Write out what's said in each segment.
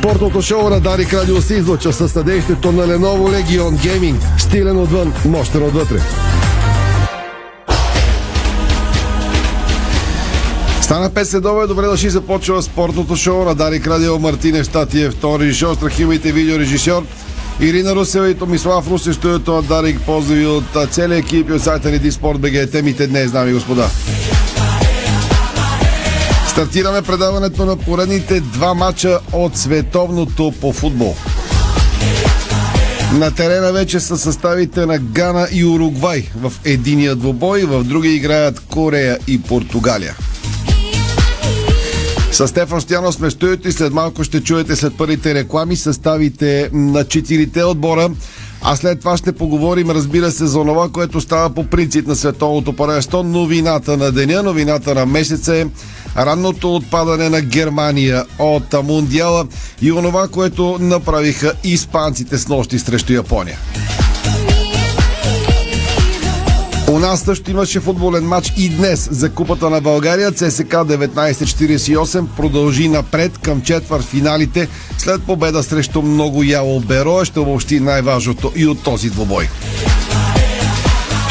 Спортното шоу на Дарик Радио се излуча със съдействието на Lenovo Legion Gaming. Стилен отвън, мощен отвътре. Стана 5 следове, добре дошли, започва спортното шоу на Дарик Радио Мартинев Статиев, втори режисьор, страхивайте видеорежисьор. Ирина Русева и Томислав Руси стоят на Дарик. Поздрави от целия екип и от сайта ни Диспорт БГ. Темите днес, дами и господа. Стартираме предаването на поредните два мача от световното по футбол. На терена вече са съставите на Гана и Уругвай. В единия двобой, в другия играят Корея и Португалия. С Стефан Стоянов сме стоят и след малко ще чуете след първите реклами съставите на четирите отбора. А след това ще поговорим, разбира се, за това, което става по принцип на световното първенство. Новината на деня, новината на месеца е ранното отпадане на Германия от Мундиала и онова, което направиха испанците с нощи срещу Япония. У нас също имаше футболен матч и днес за Купата на България. ЦСК 1948 продължи напред към четвър финалите след победа срещу много яло Беро. Ще обобщи най-важното и от този двобой.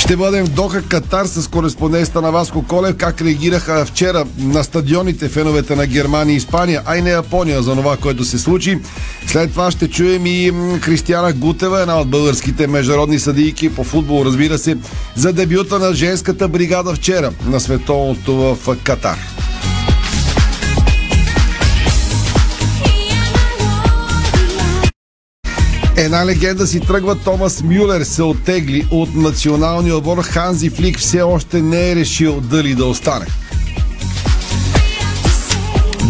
Ще бъдем в Доха, Катар с кореспондента на Васко Колев. Как реагираха вчера на стадионите феновете на Германия и Испания, а и на Япония за това, което се случи. След това ще чуем и Кристияна Гутева, една от българските международни съдийки по футбол, разбира се, за дебюта на женската бригада вчера на световното в Катар. Една легенда си тръгва Томас Мюлер се оттегли от националния отбор. Ханзи Флик все още не е решил дали да остане.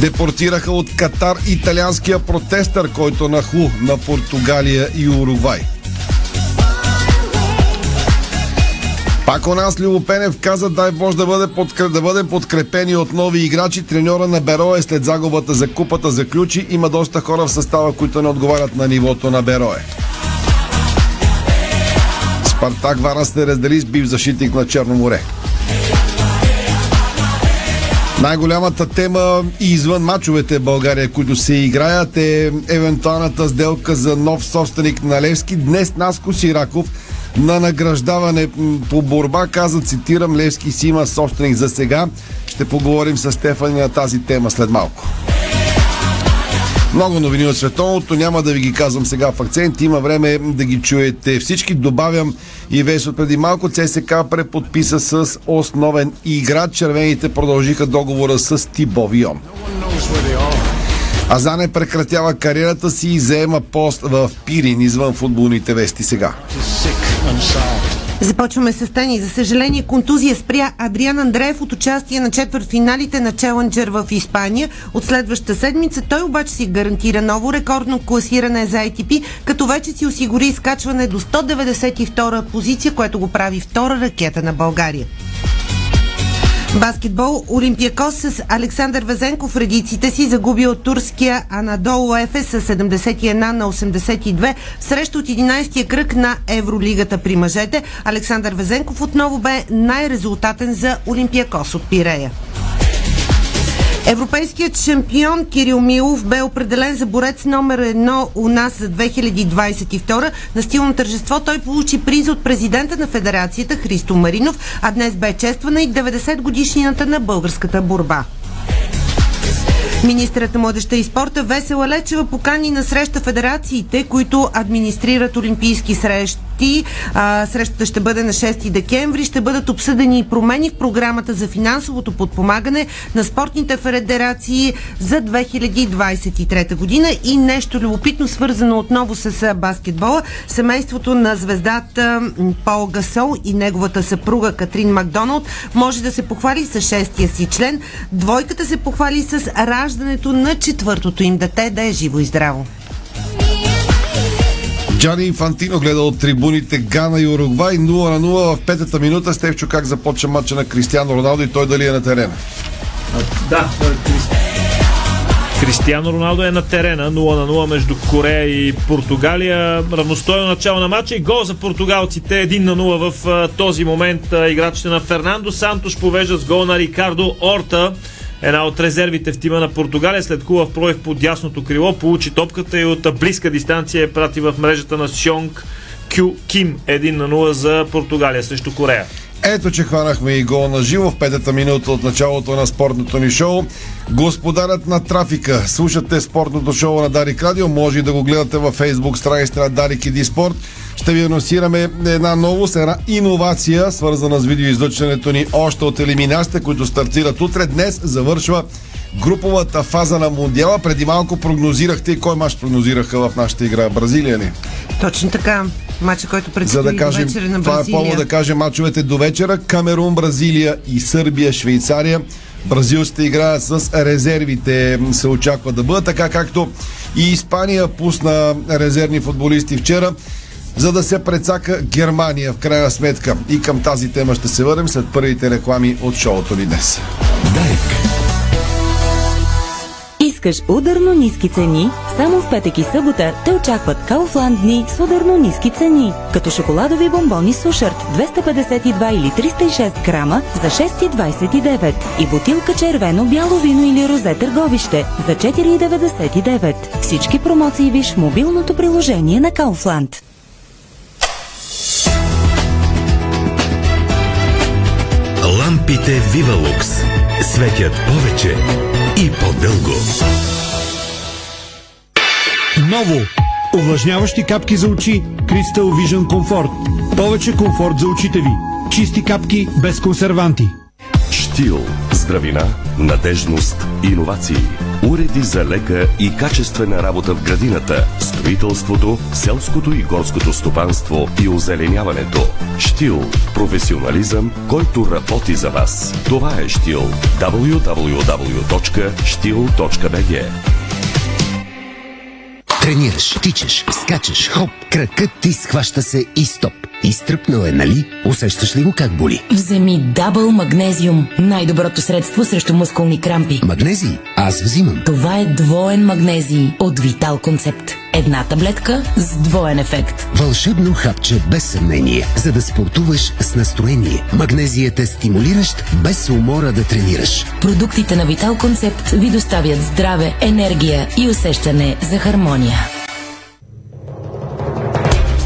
Депортираха от Катар италианския протестър, който нахлу на Португалия и Уругвай. Пак у нас Любопенев каза, дай Боже да, бъде подкреп, да бъдем подкрепени от нови играчи. Треньора на Берое след загубата за купата за ключи. Има доста хора в състава, които не отговарят на нивото на Берое. Спартак Варна се раздели с бив защитник на Черно море. Най-голямата тема и извън мачовете в България, които се играят е евентуалната сделка за нов собственик на Левски. Днес Наско Сираков на награждаване по борба. Каза, цитирам, Левски си има собственик за сега. Ще поговорим с Стефани на тази тема след малко. Много новини от световното, няма да ви ги казвам сега в акцент, има време да ги чуете всички. Добавям и весь от преди малко ЦСК преподписа с основен играч. Червените продължиха договора с Тибо Вион. Азане прекратява кариерата си и заема пост в Пирин извън футболните вести сега. Започваме с тени. За съжаление, контузия спря Адриан Андреев от участие на четвъртфиналите на Челенджер в Испания. От следващата седмица той обаче си гарантира ново рекордно класиране за ATP, като вече си осигури изкачване до 192 позиция, което го прави втора ракета на България. Баскетбол Олимпиакос с Александър Везенков редиците си загуби от турския Анадолу Ефес с 71 на 82 срещу от 11-я кръг на Евролигата при мъжете. Александър Везенков отново бе най-резултатен за Олимпиакос от Пирея. Европейският шампион Кирил Милов бе определен за борец номер едно у нас за 2022. На стилно тържество той получи приз от президента на федерацията Христо Маринов, а днес бе чествана и 90 годишнината на българската борба. Министрът на младеща и спорта Весела Лечева покани на среща федерациите, които администрират олимпийски срещи. А, срещата ще бъде на 6 декември. Ще бъдат обсъдени и промени в програмата за финансовото подпомагане на спортните федерации за 2023 година. И нещо любопитно, свързано отново с баскетбола. Семейството на звездата Пол Гасол и неговата съпруга Катрин Макдоналд може да се похвали с шестия си член. Двойката се похвали с раждането на четвъртото им дете да е живо и здраво. Джани Инфантино гледа от трибуните Гана и Уругвай 0 на 0 в петата минута. Стевчо как започва матча на Кристиано Роналдо и той дали е на терена? Да, Кристиано Роналдо е на терена 0 на 0 между Корея и Португалия. Равностойно начало на матча и гол за португалците 1 на 0 в този момент играчите на Фернандо Сантош повежда с гол на Рикардо Орта Една от резервите в тима на Португалия след хубав прояв под ясното крило получи топката и от близка дистанция е прати в мрежата на Сьонг Кю Ким 1 на 0 за Португалия срещу Корея. Ето, че хванахме и гол на живо в петата минута от началото на спортното ни шоу. Господарят на трафика. Слушате спортното шоу на Дарик Радио. Може и да го гледате във фейсбук страницата на Дарик и Диспорт. Ще ви анонсираме една новост, една иновация, свързана с видеоизлъчването ни още от елиминациите, които стартират утре. Днес завършва груповата фаза на Мундиала. Преди малко прогнозирахте и кой мач прогнозираха в нашата игра? Бразилия ли? Точно така. Мача, който предстои За да кажем, до вечера на това е Бразилия. повод да кажем мачовете до вечера. Камерун, Бразилия и Сърбия, Швейцария. Бразилците играят с резервите, се очаква да бъдат, така както и Испания пусна резервни футболисти вчера, за да се прецака Германия в крайна сметка. И към тази тема ще се върнем след първите реклами от шоуто ни днес. Дарик. Искаш ударно ниски цени? Само в петък и събота те очакват Kaufland дни с ударно ниски цени. Като шоколадови бомбони Сушарт 252 или 306 грама за 6,29 и бутилка червено, бяло вино или розе търговище за 4,99. Всички промоции виж в мобилното приложение на Kaufland. Лампите Вивалукс светят повече и по-дълго. Ново! Увлажняващи капки за очи Crystal Vision Comfort. Повече комфорт за очите ви. Чисти капки без консерванти. Штил. Здравина, надежност, иновации. Уреди за лека и качествена работа в градината, строителството, селското и горското стопанство и озеленяването. Штил. Професионализъм, който работи за вас. Това е Штил. www.stil.bg Тренираш, тичаш, скачаш, хоп, кракът ти схваща се и стоп. Изтръпнал е, нали? Усещаш ли го как боли? Вземи Дабъл Магнезиум. Най-доброто средство срещу мускулни крампи. Магнезий? Аз взимам. Това е двоен магнезий от Витал Концепт. Една таблетка с двоен ефект. Вълшебно хапче без съмнение, за да спортуваш с настроение. Магнезият е стимулиращ, без умора да тренираш. Продуктите на Витал Концепт ви доставят здраве, енергия и усещане за хармония.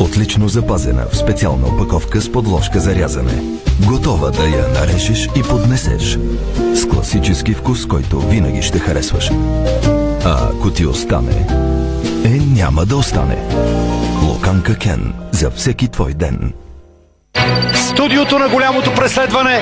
Отлично запазена в специална опаковка с подложка за рязане. Готова да я нарежеш и поднесеш. С класически вкус, който винаги ще харесваш. А ако ти остане, е няма да остане. Луканка Кен. За всеки твой ден. Студиото на голямото преследване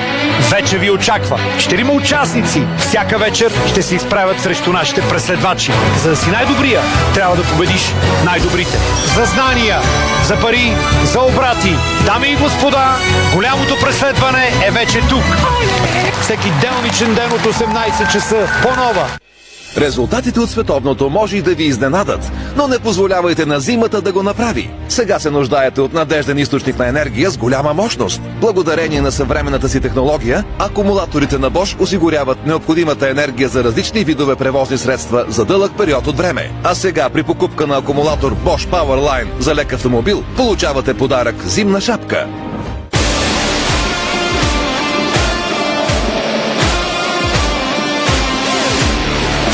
вече ви очаква. Четирима участници всяка вечер ще се изправят срещу нашите преследвачи. За да си най-добрия, трябва да победиш най-добрите. За знания, за пари, за обрати. Дами и господа, голямото преследване е вече тук. Всеки делничен ден от 18 часа по-нова. Резултатите от световното може и да ви изненадат, но не позволявайте на зимата да го направи. Сега се нуждаете от надежден източник на енергия с голяма мощност. Благодарение на съвременната си технология, акумулаторите на Bosch осигуряват необходимата енергия за различни видове превозни средства за дълъг период от време. А сега при покупка на акумулатор Bosch Powerline за лек автомобил, получавате подарък зимна шапка.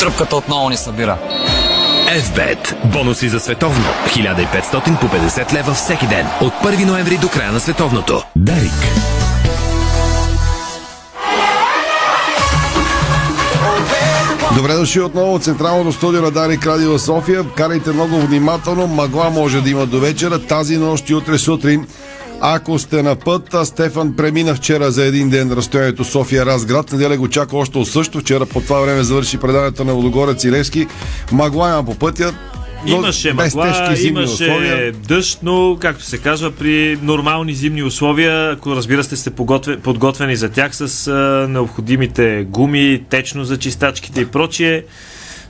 Тръпката отново ни събира. FBET. Бонуси за световно. 1500 по 50 лева всеки ден. От 1 ноември до края на световното. Дарик. Добре дошли отново от Централното студио на Дарик Радио София. Карайте много внимателно. Магла може да има до вечера. Тази нощ и утре сутрин. Ако сте на път, Стефан премина вчера за един ден разстоянието София-Разград. Неделя го чака още от също. Вчера по това време завърши предаването на Водогорец и Левски. Магла има по пътя. но Имаше зимни имаше условия. дъжд, но, както се казва, при нормални зимни условия, ако разбира се сте подготвени, подготвени за тях с а, необходимите гуми, течно за чистачките и прочие,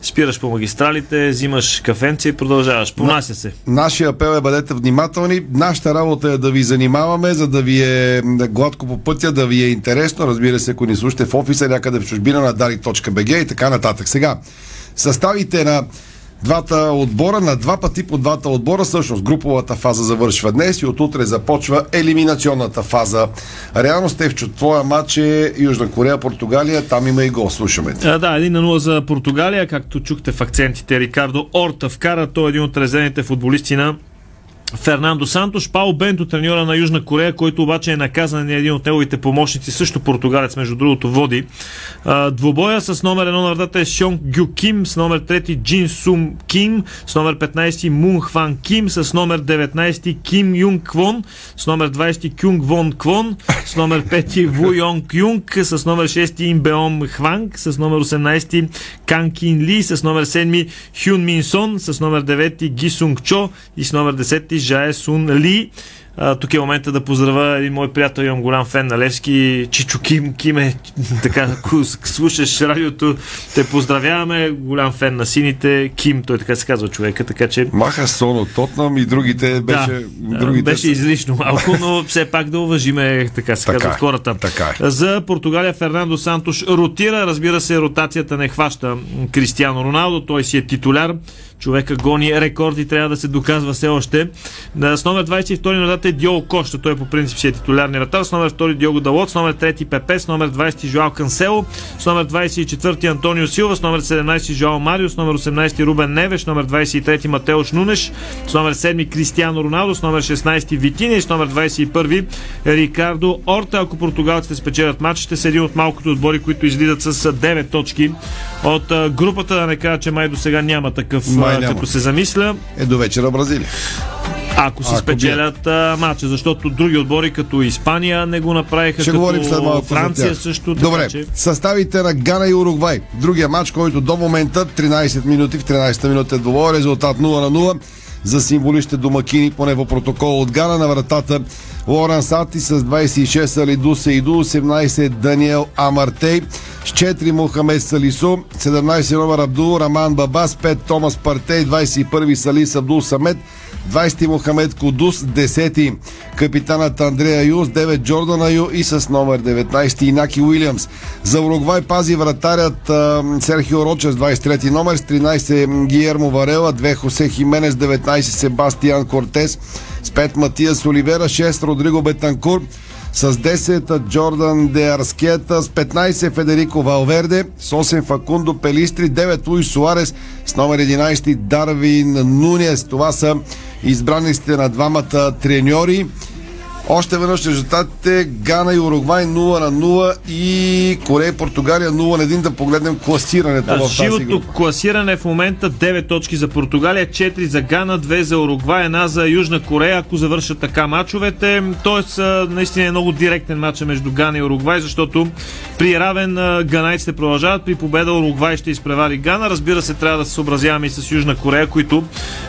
спираш по магистралите, взимаш кафенце и продължаваш. Понася се. Нашия апел е бъдете внимателни. Нашата работа е да ви занимаваме, за да ви е гладко по пътя, да ви е интересно. Разбира се, ако ни слушате в офиса някъде в чужбина на dali.bg и така нататък. Сега, съставите на двата отбора, на два пъти по двата отбора, всъщност груповата фаза завършва днес и от утре започва елиминационната фаза. Реално, Стевчо, твоя матч е Южна Корея, Португалия, там има и гол, слушаме. А, да, 1 на 0 за Португалия, както чухте в акцентите, Рикардо Орта вкара, той е един от резервните футболисти на Фернандо Сантош, Пао Бенто, треньора на Южна Корея, който обаче е наказан и един от неговите помощници, също португалец, между другото, води. Двобоя с номер 1 на вратата е Шонг Гю Ким, с номер 3 Джин Сум Ким, с номер 15 Мун Хван Ким, с номер 19 Ким Юнг Квон, с номер 20 Кюнг Вон Квон, с номер 5 Ву Йонг Юнг, с номер 6 Имбеом Хванг, с номер 18 Кан Кин Ли, с номер 7 Хюн Мин Сон, с номер 9 Ги Сунг Чо и с номер 10 já é Sun li А, тук е момента да поздравя един мой приятел, имам голям фен на Левски, Чичо Ким. Киме, така, ако слушаш радиото, те поздравяваме. Голям фен на сините. Ким, той така се казва човека, така че... Маха сон от Тотнам и другите беше... Да, другите беше излишно малко, но все пак да уважиме, така се Така казват е, хората. така е. За Португалия Фернандо Сантош ротира, разбира се, ротацията не хваща Кристиано Роналдо, той си е титуляр. Човека гони рекорди, трябва да се доказва все още. С номер 22 на е Диого Коща, той по принцип си е титулярния вратар. С номер 2 Диого Далот, с номер 3 Пепе, с номер 20 Жоал Кансело, с номер 24 Антонио Силва, с номер 17 Жоал Марио, с номер 18 Рубен Невеш, с номер 23 Матеош Нунеш, с номер 7 Кристиано Роналдо, с номер 16 Витиня и с номер 21 Рикардо Орта. Ако португалците спечелят матч, ще са един от малкото отбори, които излизат с 9 точки от групата. Да не кажа, че май до сега няма такъв, Май няма. като се замисля. Е до вечера Бразилия. Ако си спечелят а, матча, защото други отбори като Испания не го направиха, Ще като след малко Франция също. Добре, Така, че... съставите на Гана и Уругвай. Другия матч, който до момента 13 минути, в 13 минута е двобой, резултат 0 на 0 за символище домакини, поне по протокол от Гана на вратата Лоран Сати с 26 Алиду Сейду, 18 Даниел Амартей, с 4 Мохамед Салисо, 17 номер Абдул Раман Бабас, 5 Томас Партей, 21 Салис Абдул Самет, 20 Мохамед Кудус, 10 капитанът Андрея Юс, 9 Джордан Аю и с номер 19 Инаки Уилямс. За Уругвай пази вратарят Серхио Рочес, 23 номер, с 13 Гиермо Варела, 2 Хосе Хименес, 19 Себастиан Кортес, с 5 Матиас Оливера, 6 Родриго Бетанкур, с 10 Джордан Де Арскета, с 15 Федерико Валверде, с 8 Факундо Пелистри, 9 Луис Суарес, с номер 11 Дарвин Нунес. Това са избраниците на двамата треньори. Още веднъж резултатите Гана и Уругвай 0 на 0 и Корея и Португалия 0 на 1 да погледнем класирането Да, в тази живото група. класиране в момента 9 точки за Португалия, 4 за Гана, 2 за Уругвай, една за Южна Корея, ако завършат така мачовете. Тоест, а, наистина е много директен матч между Гана и Уругвай, защото при равен ганайците продължават, при победа Уругвай ще изпревари Гана. Разбира се, трябва да се съобразяваме и с Южна Корея, които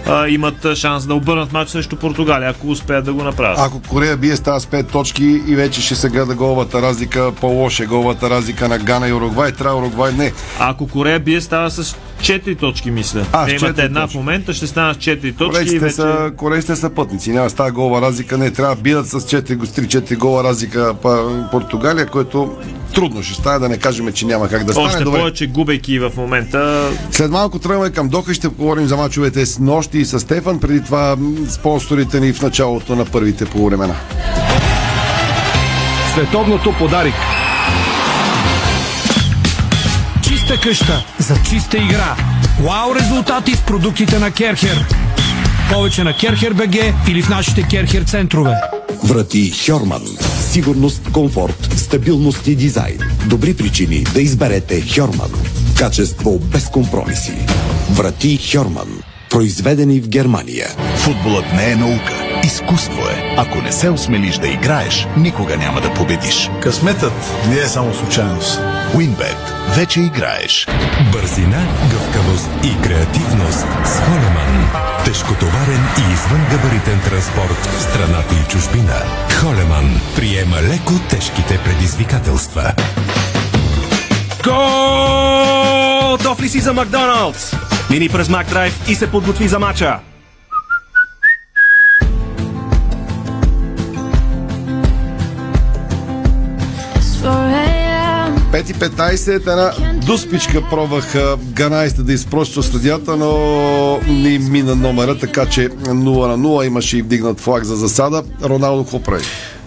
а, имат шанс да обърнат матч срещу Португалия, ако успеят да го направят. Ако Корея бие става с 5 точки и вече ще се гледа голвата разлика, по-лоша е голвата разлика на Гана и Уругвай, трябва Уругвай не. Ако Корея бие, става с 4 точки, мисля. А, Те имат една точки. в момента, ще станат с 4 точки. и Корейците, вече... са, корейците са пътници, няма става гола разлика, не трябва да бият с 4, го- с 3-4 гола разлика па- Португалия, което трудно ще стане, да не кажем, че няма как да стане. Още Добре. повече губейки в момента. След малко тръгваме към Доха и ще говорим за мачовете с нощи и с Стефан. Преди това спонсорите ни в началото на първите полувремена. Световното подарик. Чиста къща за чиста игра. Вау резултати с продуктите на Керхер. Повече на Керхер БГ или в нашите Керхер центрове. Врати Хьорман. Сигурност, комфорт, стабилност и дизайн. Добри причини да изберете Хьорман. Качество без компромиси. Врати Хьорман. Произведени в Германия. Футболът не е наука. Изкуство е. Ако не се осмелиш да играеш, никога няма да победиш. Късметът не е само случайност. Уинбет. Вече играеш. Бързина, гъвкавост и креативност с Холеман. Тежкотоварен и извънгабаритен транспорт в страната и чужбина. Холеман приема леко тежките предизвикателства. Готов ли си за Макдоналдс? Мини през Макдрайв и се подготви за мача. 5.15 една дуспичка пробваха ганайста да изпрочат съдията, но не мина номера, така че 0 на 0 имаше и вдигнат флаг за засада. Роналдо какво прави?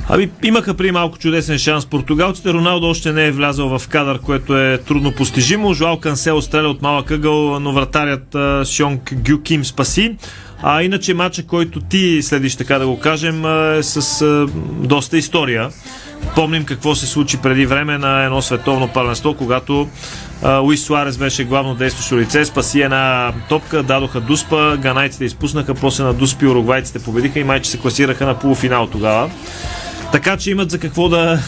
Ами, имаха при малко чудесен шанс португалците. Роналдо още не е влязъл в кадър, което е трудно постижимо. Жуал Кансел стреля от малък ъгъл, но вратарят Сьонг Гю Ким спаси. А иначе матча, който ти следиш, така да го кажем, е с доста история. Помним какво се случи преди време на едно световно първенство, когато Луис Суарес беше главно действащо лице, спаси една топка, дадоха дуспа, ганайците изпуснаха, после на дуспи уругвайците победиха и майче се класираха на полуфинал тогава. Така че имат за какво да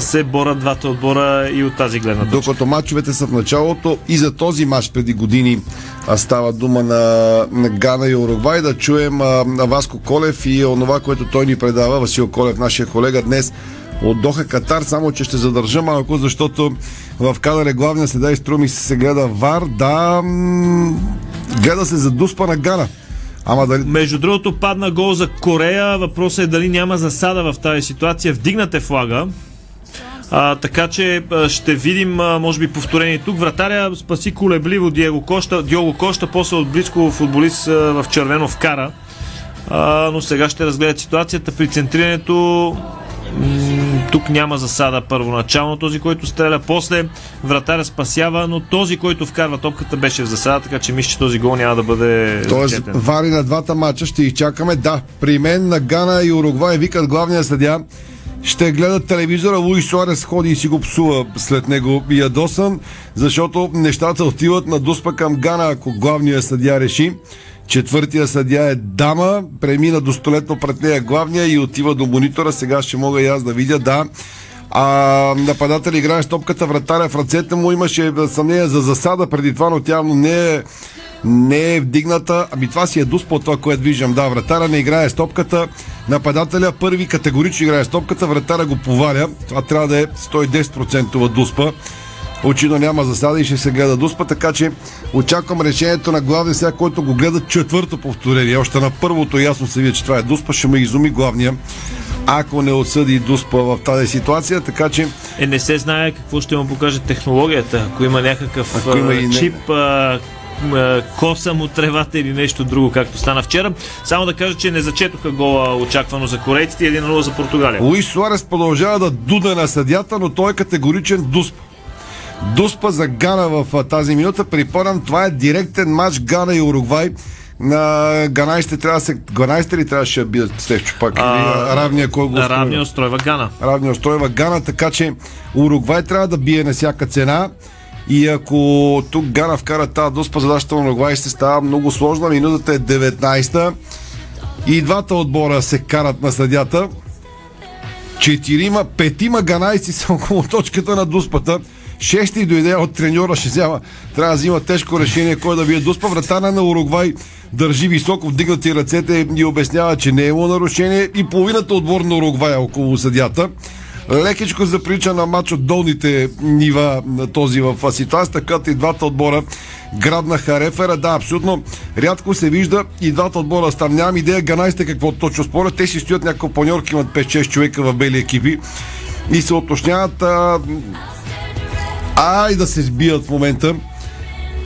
се борят двата отбора и от тази гледна точка. Докато мачовете са в началото и за този матч преди години а става дума на, на Гана и Уругвай, да чуем а, Васко Колев и онова, което той ни предава, Васил Колев, нашия колега днес от Доха Катар, само че ще задържа малко, защото в кадър е главния следа и струми се, се гледа Вар, да, м- гледа се за дуспа на Гана. Ама дали... Между другото падна гол за Корея. Въпросът е дали няма засада в тази ситуация. Вдигнате флага. А, така че ще видим, може би, повторение тук. Вратаря спаси колебливо Диего Кошта, Диого Кошта, после от близко футболист в червено вкара. А, но сега ще разгледат ситуацията. При центрирането тук няма засада първоначално този, който стреля. После вратаря спасява, но този, който вкарва топката беше в засада, така че мисля, че този гол няма да бъде Тоест, зачетен. вари на двата мача ще изчакаме. Да, при мен на Гана и Уругвай викат главния съдя. Ще гледат телевизора, Луис Суарес ходи и си го псува след него ядосан, защото нещата отиват на дуспа към Гана, ако главният съдя реши. Четвъртия съдя е дама, премина до столетно пред нея главния и отива до монитора. Сега ще мога и аз да видя, да. А нападател играе с топката вратаря в ръцете му. Имаше съмнение за засада преди това, но тя не е не е вдигната. Ами това си е дуспа от това, което виждам. Да, вратаря не играе с топката. Нападателя първи категорично играе с топката. Вратаря го поваля. Това трябва да е 110% дуспа. Очино няма засада и ще се гледа дуспа, така че очаквам решението на главния сега, който го гледа четвърто повторение. Още на първото ясно се види, че това е дуспа, ще ме изуми главния ако не отсъди Дуспа в тази ситуация, така че... Е, не се знае какво ще му покаже технологията. Ако има някакъв Ако има а, чип, а, коса му тревата или нещо друго, както стана вчера. Само да кажа, че не зачетоха гола очаквано за корейците и 1-0 за Португалия. Луис Суарес продължава да дуде на съдята, но той е категоричен Дуспа. Дуспа за Гана в тази минута. Припомням, това е директен матч Гана и Уругвай. На ганайсите трябва да се... Ганайсите ли трябваше да бият Стефчо пак? А, равния кой го? Равния устройва Гана. Равния устройва Гана, така че Уругвай трябва да бие на всяка цена. И ако тук Гана вкара тази дуспа, задачата на Уругвай ще става много сложна. Минутата е 19-та. И двата отбора се карат на съдята. Четирима, петима ганайци са около точката на дуспата. Шести дойде от треньора, ще взема. Трябва да взима тежко решение кой да вие дуспа. Вратана на Уругвай държи високо вдигнати ръцете и обяснява, че не е имало нарушение и половината отбор на Уругвай е около съдята. Лекичко заприча на матч от долните нива на този в ситуацията, като и двата отбора грабнаха рефера. Да, абсолютно рядко се вижда и двата отбора стан. Нямам идея ганайсте какво точно спорят. Те си стоят някакво паньорки, имат 5-6 човека в бели екипи и се уточняват а, а и да се сбият в момента.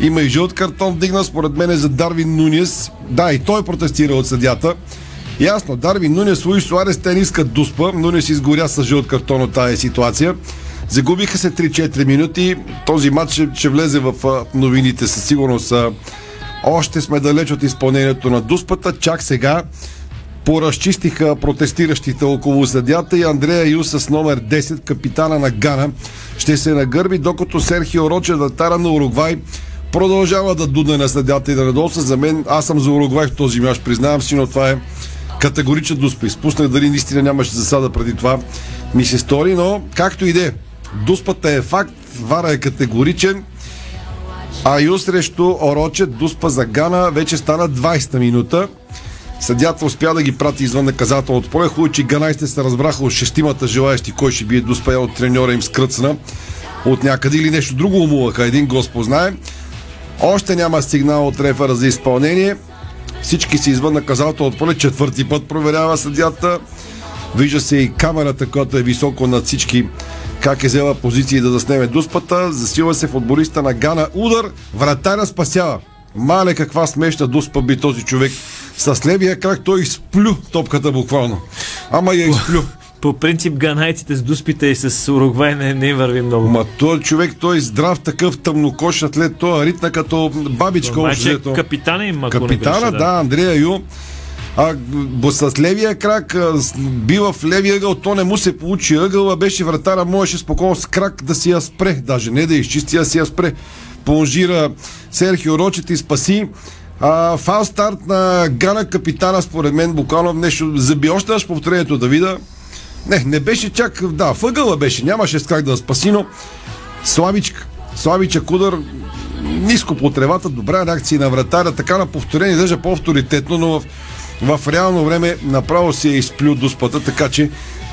Има и жълт картон вдигна, според мен е за Дарвин Нунес. Да, и той протестира от съдята. Ясно, Дарвин Нунес, Луис Суарес, те не искат дуспа. Нунес изгоря с жълт картон от тази ситуация. Загубиха се 3-4 минути. Този матч ще, ще влезе в новините със сигурност. Още сме далеч от изпълнението на дуспата. Чак сега поразчистиха протестиращите около съдята и Андрея Ю с номер 10, капитана на Гана, ще се нагърби, докато Серхио Роче, вратара на Уругвай, продължава да дуне на съдята и да надолса. За мен, аз съм за Уругвай в този мяч, признавам си, но това е категоричен дуспа. Изпуснах дали наистина нямаше засада преди това. Ми се стори, но както и да е. Дуспата е факт, вара е категоричен. А Ю срещу Ороче, Дуспа за Гана, вече стана 20-та минута. Съдята успя да ги прати извън наказателното поле. Хубаво, че ганайсте се разбраха от шестимата желаящи, кой ще бие Дуспа от треньора им скръцна. от някъде или нещо друго умуваха. Един Господ знае. Още няма сигнал от рефера за изпълнение. Всички си извън наказателното поле. Четвърти път проверява съдята. Вижда се и камерата, която е високо над всички как е взела позиции да заснеме дуспата. Засила се футболиста на Гана. Удар, вратаря спасява. Мале каква смешна дуспа би този човек. С левия крак той изплю топката буквално. Ама я изплю. По принцип ганайците с дуспите и с Уругвай не, не върви много. Ма той човек, той е здрав такъв тъмнокош атлет, той е ритна като бабичка. Майче капитана им, ако Капитана, греша, да, Андрея Ю. А с левия крак а, бива в левия ъгъл, то не му се получи ъгъла, беше вратара, можеше спокойно с крак да си я спре, даже не да изчисти, а си я спре. Плонжира Серхио Рочет и спаси. А, фал старт на Гана капитана, според мен, буквално нещо. Заби още повторението да вида. Не, не беше чак, да, въгъла беше, нямаше с как да спаси, но Славичка, Славича Кудър ниско по тревата, добра реакция на вратаря, така на повторение, даже по-авторитетно, но в, в реално време направо си е изплю дуспата, така че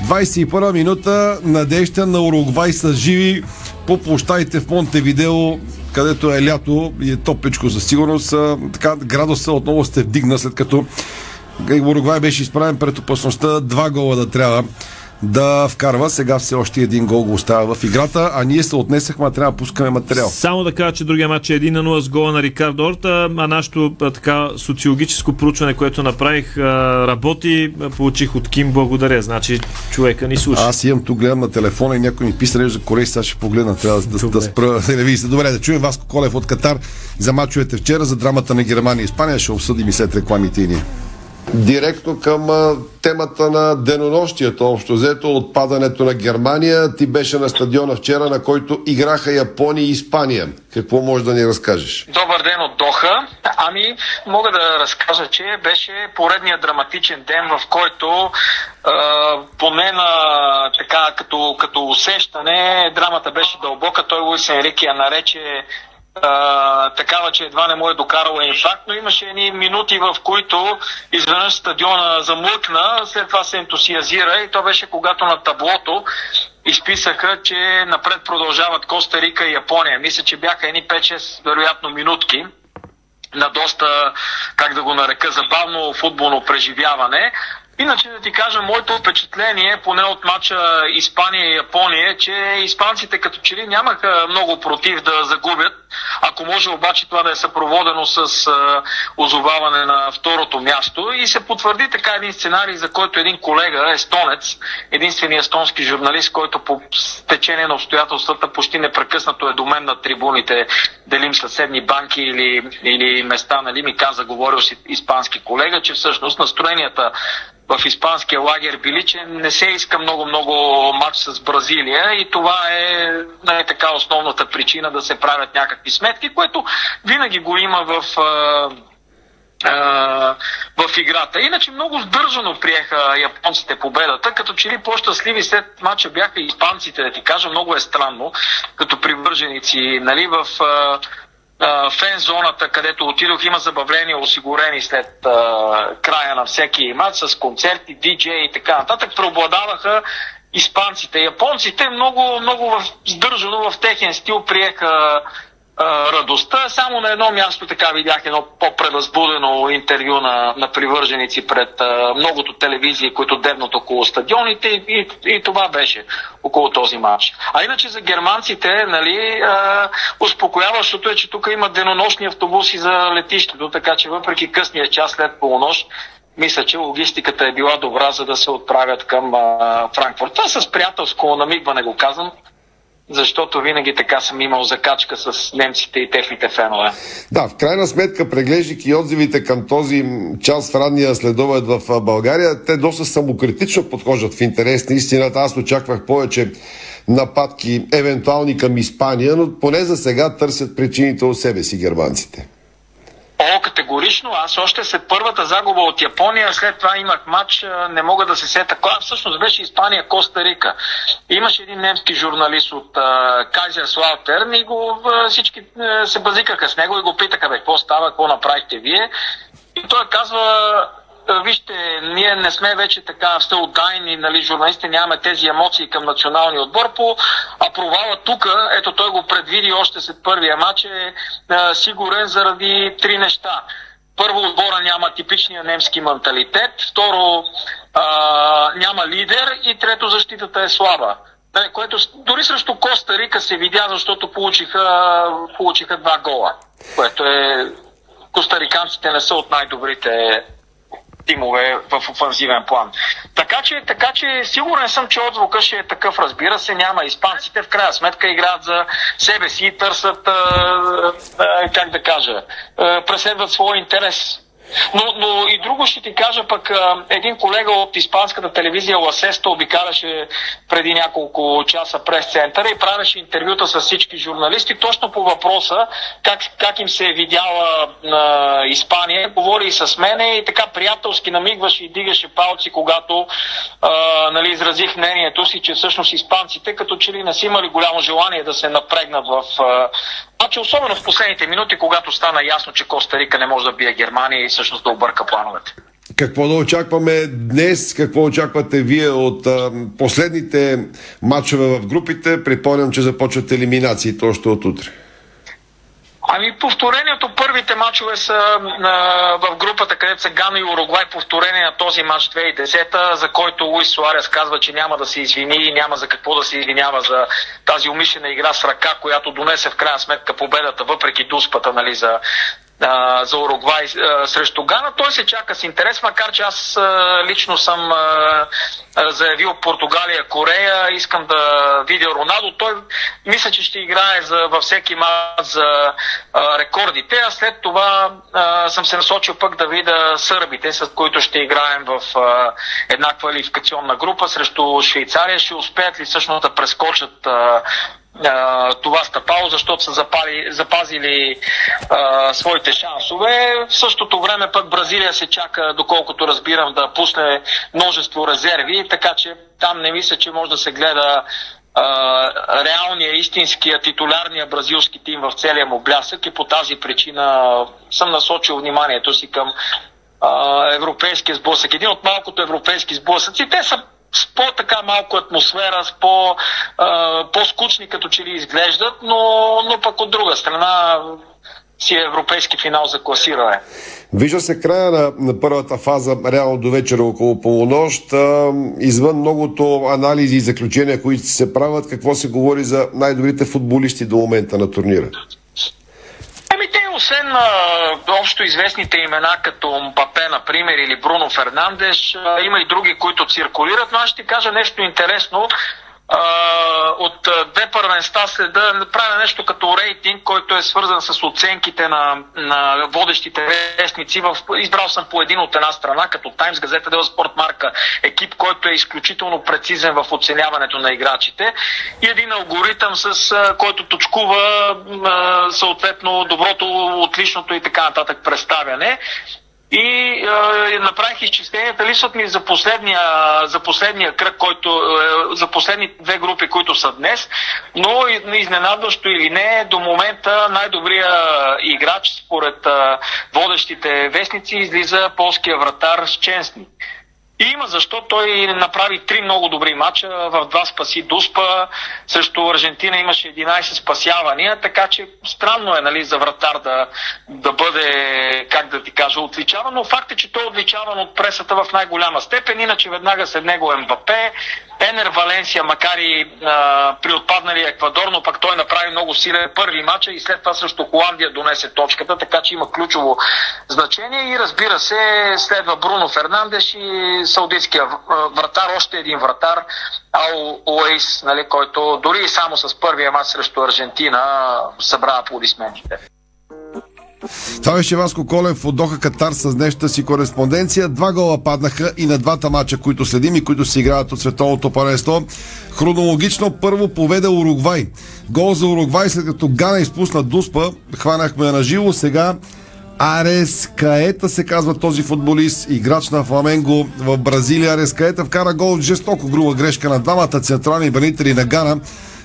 21 минута надежда на Уругвай са живи по площадите в Монтевидео, където е лято и е топличко със сигурност. Така градуса отново се вдигна, след като Уругвай беше изправен пред опасността два гола да трябва да вкарва. Сега все още един гол го остава в играта, а ние се отнесахме, а трябва да пускаме материал. Само да кажа, че другия матч е 1 на 0 с гола на Рикардо Орта, а нашето така социологическо проучване, което направих, работи. Получих от Ким благодаря. Значи човека ни слуша. Аз имам тук, гледам на телефона и някой ми писа за Корей, сега ще погледна, трябва да, да спра телевизията. Добре, да чуем Васко Колев от Катар за мачовете вчера, за драмата на Германия и Испания. Ще обсъдим и след рекламите и ние. Директно към темата на денонощието, общо взето отпадането на Германия. Ти беше на стадиона вчера, на който играха Япония и Испания. Какво можеш да ни разкажеш? Добър ден от Доха. Ами, мога да разкажа, че беше поредният драматичен ден, в който а, поне на така като, като усещане драмата беше дълбока. Той Луис Енрике я нарече а, такава, че едва не му е докарала инфаркт, но имаше едни минути, в които изведнъж стадиона замлъкна, след това се ентусиазира и то беше когато на таблото изписаха, че напред продължават Коста Рика и Япония. Мисля, че бяха едни 5-6 вероятно минутки на доста, как да го нарека, забавно футболно преживяване. Иначе да ти кажа, моето впечатление, поне от матча Испания и Япония, е, че испанците като че ли нямаха много против да загубят. Ако може обаче това да е съпроводено с а, озоваване на второто място и се потвърди така един сценарий, за който един колега, естонец, единственият естонски журналист, който по течение на обстоятелствата почти непрекъснато е до мен на трибуните, делим съседни банки или, или места, нали, ми каза, говорил си испански колега, че всъщност настроенията в испанския лагер били, че не се иска много-много матч с Бразилия и това е нали, така основната причина да се правят някакви сметки, което винаги го има в в играта. Иначе много сдържано приеха японците победата, като че ли по-щастливи след матча бяха испанците, да ти кажа, много е странно, като привърженици, нали, в фен зоната, където отидох, има забавления осигурени след а, края на всеки матч с концерти, диджей и така нататък. Преобладаваха испанците. Японците много, много в, в техен стил приеха радостта. Само на едно място така видях едно по-превъзбудено интервю на, на привърженици пред а, многото телевизии, които дебнат около стадионите и, и, и това беше около този матч. А иначе за германците, нали, а, успокояващото е, че тук има денонощни автобуси за летището, така че въпреки късния час след полунощ, мисля, че логистиката е била добра, за да се отправят към а, Франкфурт. Това с приятелско намигване го казвам, защото винаги така съм имал закачка с немците и техните фенове. Да, в крайна сметка, преглеждайки отзивите към този час в ранния следобед в България, те доста самокритично подхождат в интерес на истината. Аз очаквах повече нападки, евентуални към Испания, но поне за сега търсят причините от себе си германците. О, категорично. Аз още след първата загуба от Япония, след това имах матч, не мога да се сета. Кой всъщност беше Испания, Коста Рика. Имаше един немски журналист от Кайзер Слаутер и го, всички се базикаха с него и го питаха, бе, какво става, какво направихте вие? И той казва, вижте, ние не сме вече така всеотдайни, нали, журналисти, нямаме тези емоции към националния отбор, по, а провала тук, ето той го предвиди още след първия матч, е сигурен заради три неща. Първо, отбора няма типичния немски менталитет. Второ, а, няма лидер. И трето, защитата е слаба. Нали, което дори срещу Коста Рика се видя, защото получиха, получиха два гола. Което е... Костариканците не са от най-добрите тимове в офанзивен план. Така че, така че сигурен съм, че отзвука ще е такъв, разбира се, няма. Испанците в крайна сметка играят за себе си и търсят, а, а, как да кажа, а, преследват своя интерес. Но, но и друго ще ти кажа, пък един колега от испанската телевизия Ласеста обикаляше преди няколко часа през центъра и правеше интервюта с всички журналисти точно по въпроса как, как им се е видяла на Испания. Говори и с мене и така приятелски намигваше и дигаше палци, когато а, нали, изразих мнението си, че всъщност испанците като че ли не си имали голямо желание да се напрегнат в а, Значи, особено в последните минути, когато стана ясно, че Коста Рика не може да бие Германия и всъщност да обърка плановете. Какво да очакваме днес? Какво очаквате вие от а, последните матчове в групите? Припомням, че започват елиминациите още от утре. Ами повторението, първите матчове са а, в групата, където са Гана и Уругвай, повторение на този матч 2010-та, за който Луис Суарес казва, че няма да се извини и няма за какво да се извинява за тази умишлена игра с ръка, която донесе в крайна сметка победата, въпреки дуспата нали, за, а, за Уругвай а, срещу Гана. Той се чака с интерес, макар че аз а, лично съм а, заявил Португалия, Корея. Искам да видя Роналдо. Той мисля, че ще играе за, във всеки мач за а, рекордите, а след това а, съм се насочил пък да видя сърбите, с които ще играем в а, една квалификационна група срещу Швейцария. Ще успеят ли всъщност да прескочат а, това стъпало, защото са запали, запазили а, своите шансове. В същото време пък Бразилия се чака, доколкото разбирам, да пусне множество резерви, така че там не мисля, че може да се гледа а, реалния, истинския, титулярния бразилски тим в целия му блясък и по тази причина съм насочил вниманието си към а, европейския сблъсък. Един от малкото европейски сблъсъци. Те са с по-така малко атмосфера, с по, а, по-скучни като че ли изглеждат, но, но пък от друга страна си е европейски финал за класиране. Вижда се края на, на първата фаза, реално до вечера около полунощ. А, извън многото анализи и заключения, които се правят, какво се говори за най-добрите футболисти до момента на турнира? Ами те, освен а, общо известните имена, като Мпапе, например, или Бруно Фернандеш, има и други, които циркулират, но аз ще кажа нещо интересно. А, от две първенства след да направя нещо като рейтинг, който е свързан с оценките на, на водещите вестници. В, избрал съм по един от една страна, като Таймс, газета Дела Спорт Марка, екип, който е изключително прецизен в оценяването на играчите и един алгоритъм, с който точкува съответно доброто, отличното и така нататък представяне. И е, направих изчисленията, лисват ми за последния, за последния кръг, който, е, за последните две групи, които са днес, но изненадващо или не, до момента най-добрия играч според е, водещите вестници излиза полския вратар Щенсни. И има защо той направи три много добри мача, в два спаси Дуспа, срещу Аржентина имаше 11 спасявания, така че странно е нали, за вратар да, да бъде, как да ти кажа, отличаван, но факт е, че той е отличаван от пресата в най-голяма степен, иначе веднага след него МБП, Енер Валенсия, макар и а, при отпаднали Еквадор, но пък той направи много силен първи матч и след това също Холандия донесе точката, така че има ключово значение. И разбира се следва Бруно Фернандеш и саудитския вратар, още един вратар, Ал Уейс, нали, който дори и само с първия матч срещу Аржентина събра аплодисментите. Това беше Васко Колев от Доха Катар с днешната си кореспонденция. Два гола паднаха и на двата мача, които следим и които се играят от световното паренство. Хронологично първо поведе Уругвай. Гол за Уругвай, след като Гана изпусна Дуспа, хванахме на живо. Сега Арес Каета се казва този футболист, играч на Фламенго в Бразилия. Арес Каета вкара гол от жестоко груба грешка на двамата централни бранители на Гана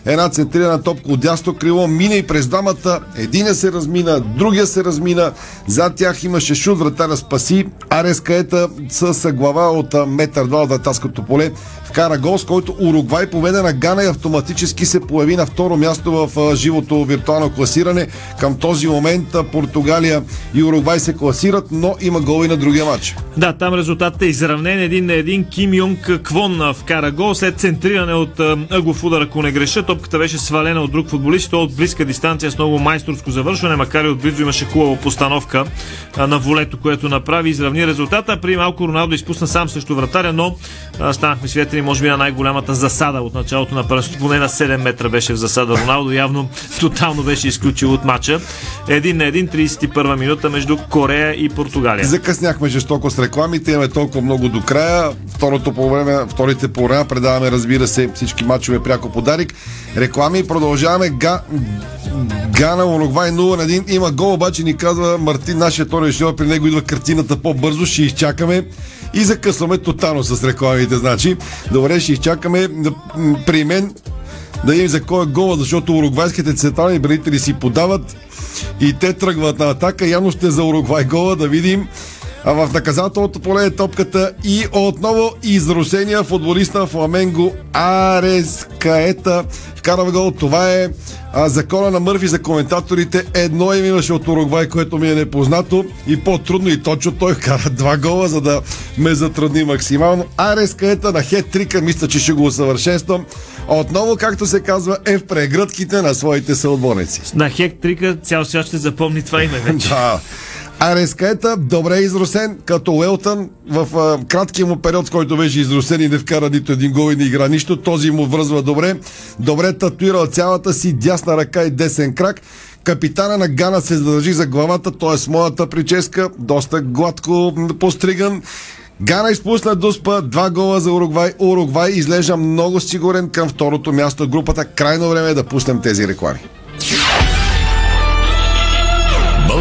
Една центрирана топка от дясно крило, мина и през дамата. Единия се размина, другия се размина. Зад тях имаше шут, вратаря спаси. Арес Каета с глава от метър два от атаското поле вкара гол, с който Уругвай поведе на Гана и автоматически се появи на второ място в живото виртуално класиране. Към този момент Португалия и Уругвай се класират, но има гол и на другия матч. Да, там резултатът е изравнен един на един. Ким Юнг Квон вкара гол след центриране от а, Ъгов удар, ако не греша. Топката беше свалена от друг футболист, той от близка дистанция с много майсторско завършване, макар и отблизо имаше хубава постановка на волето, което направи изравни резултата. При малко Роналдо изпусна сам срещу вратаря, но станахме свидетели, може би, на най-голямата засада от началото на първенството. Поне на 7 метра беше в засада. Роналдо явно тотално беше изключил от матча. Един на един, 31 минута между Корея и Португалия. Закъсняхме жестоко с рекламите, имаме толкова много до края. Второто по време, вторите по време предаваме, разбира се, всички матчове пряко подарик. Реклами продължаваме. Га... Гана, Уругвай 0 на 1. Има гол, обаче ни казва Мартин, нашия втори режисьор, при него идва картината по-бързо, ще изчакаме и закъсваме тотално с рекламите. Значи, добре, ще изчакаме при мен да им за кой е гола, защото уругвайските централни бранители си подават и те тръгват на атака. Явно ще е за Уругвай гола, да видим. А в наказателното поле е топката и отново изрусения футболист на Фламенго Арес Каета вкарва гол. Това е а, закона на Мърфи за коментаторите. Едно им имаше от Уругвай, което ми е непознато и по-трудно и точно той вкара два гола, за да ме затрудни максимално. Арес Каета на хет-трика, мисля, че ще го усъвършенствам. Отново, както се казва, е в прегръдките на своите съотборници. На хек трика цял свят ще запомни това име вече. Да. Арескаета добре е изросен, като Уелтън в а, краткия му период, в който беше изросен и не вкара нито един гол и не игра нищо. Този му връзва добре. Добре татуирал цялата си дясна ръка и десен крак. Капитана на Гана се задържи за главата, т.е. моята прическа, доста гладко постриган. Гана изпусна Дуспа, два гола за Уругвай. Уругвай изглежда много сигурен към второто място в групата. Крайно време е да пуснем тези реклами.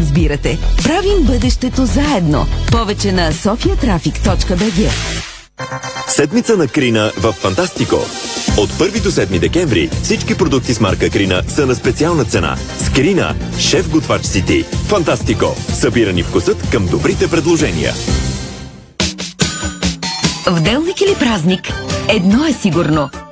избирате. Правим бъдещето заедно. Повече на sofiatraffic.bg Седмица на Крина в Фантастико. От 1 до 7 декември всички продукти с марка Крина са на специална цена. С Крина, шеф готвач си ти. Фантастико. Събирани вкусът към добрите предложения. В делник или празник, едно е сигурно.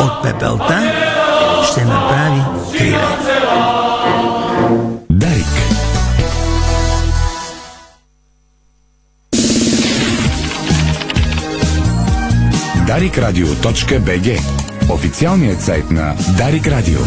От пепелта ще направи криле. Дарик. Дарикрадио.бг Официалният сайт на Дарик Радио.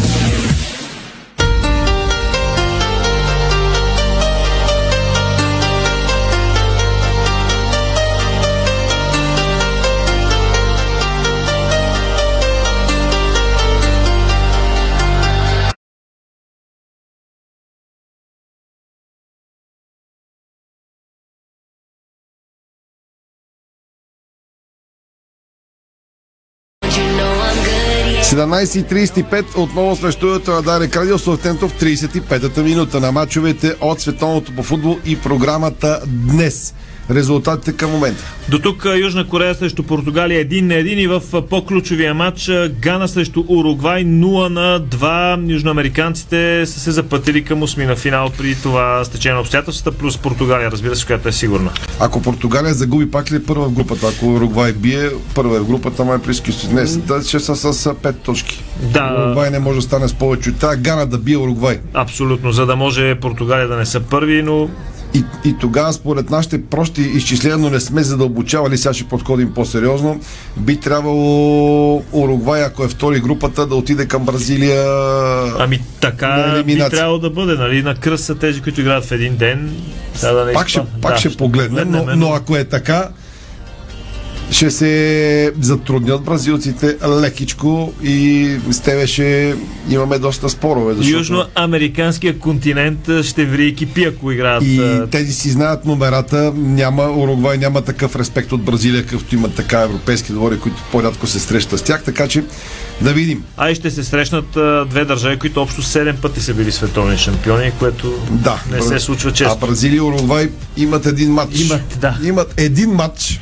17.35 отново сме в студиото на Дарек Радио Саутентов в 35-та минута на мачовете от Световното по футбол и програмата днес. Резултатите към момента. До тук Южна Корея срещу Португалия 1 на 1 и в по-ключовия матч Гана срещу Уругвай 0 на 2. Южноамериканците са се запътили към осмина финал при това стечение на обстоятелствата, плюс Португалия, разбира се, която е сигурна. Ако Португалия загуби, пак ли е първа в групата? Ако Уругвай бие, първа е в групата, май си днес. Да, ще са с 5 точки. Да. Уругвай не може да стане с повече. Трябва Гана да бие Уругвай. Абсолютно, за да може Португалия да не са първи, но И, и тогава, според нашите прости изчисления, но не сме задълбочавали, сега ще подходим по-сериозно, би трябвало Уругвай, ако е втори групата, да отиде към Бразилия. Ами така би трябвало да бъде, нали? На кръст са тези, които играят в един ден. Сега да не Пак ще, изпад- пак да, ще погледнем, но, но ако е така, ще се затруднят бразилците лекичко и с тебе ще имаме доста спорове. Защото... Южноамериканския континент ще ври кипи, ако играят. И тези си знаят номерата. Няма, Уругвай няма такъв респект от Бразилия, какъвто имат така европейски двори, които по-рядко се срещат с тях. Така че да видим. А и ще се срещнат а, две държави, които общо 7 пъти са били световни шампиони, което Да. не се случва често. А Бразилия и Уругвай имат един матч. Имат, да. Имат един матч,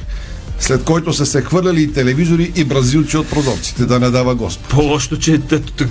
след който са се хвърляли и телевизори и бразилци от прозорците, да не дава Господ. По-лошо, че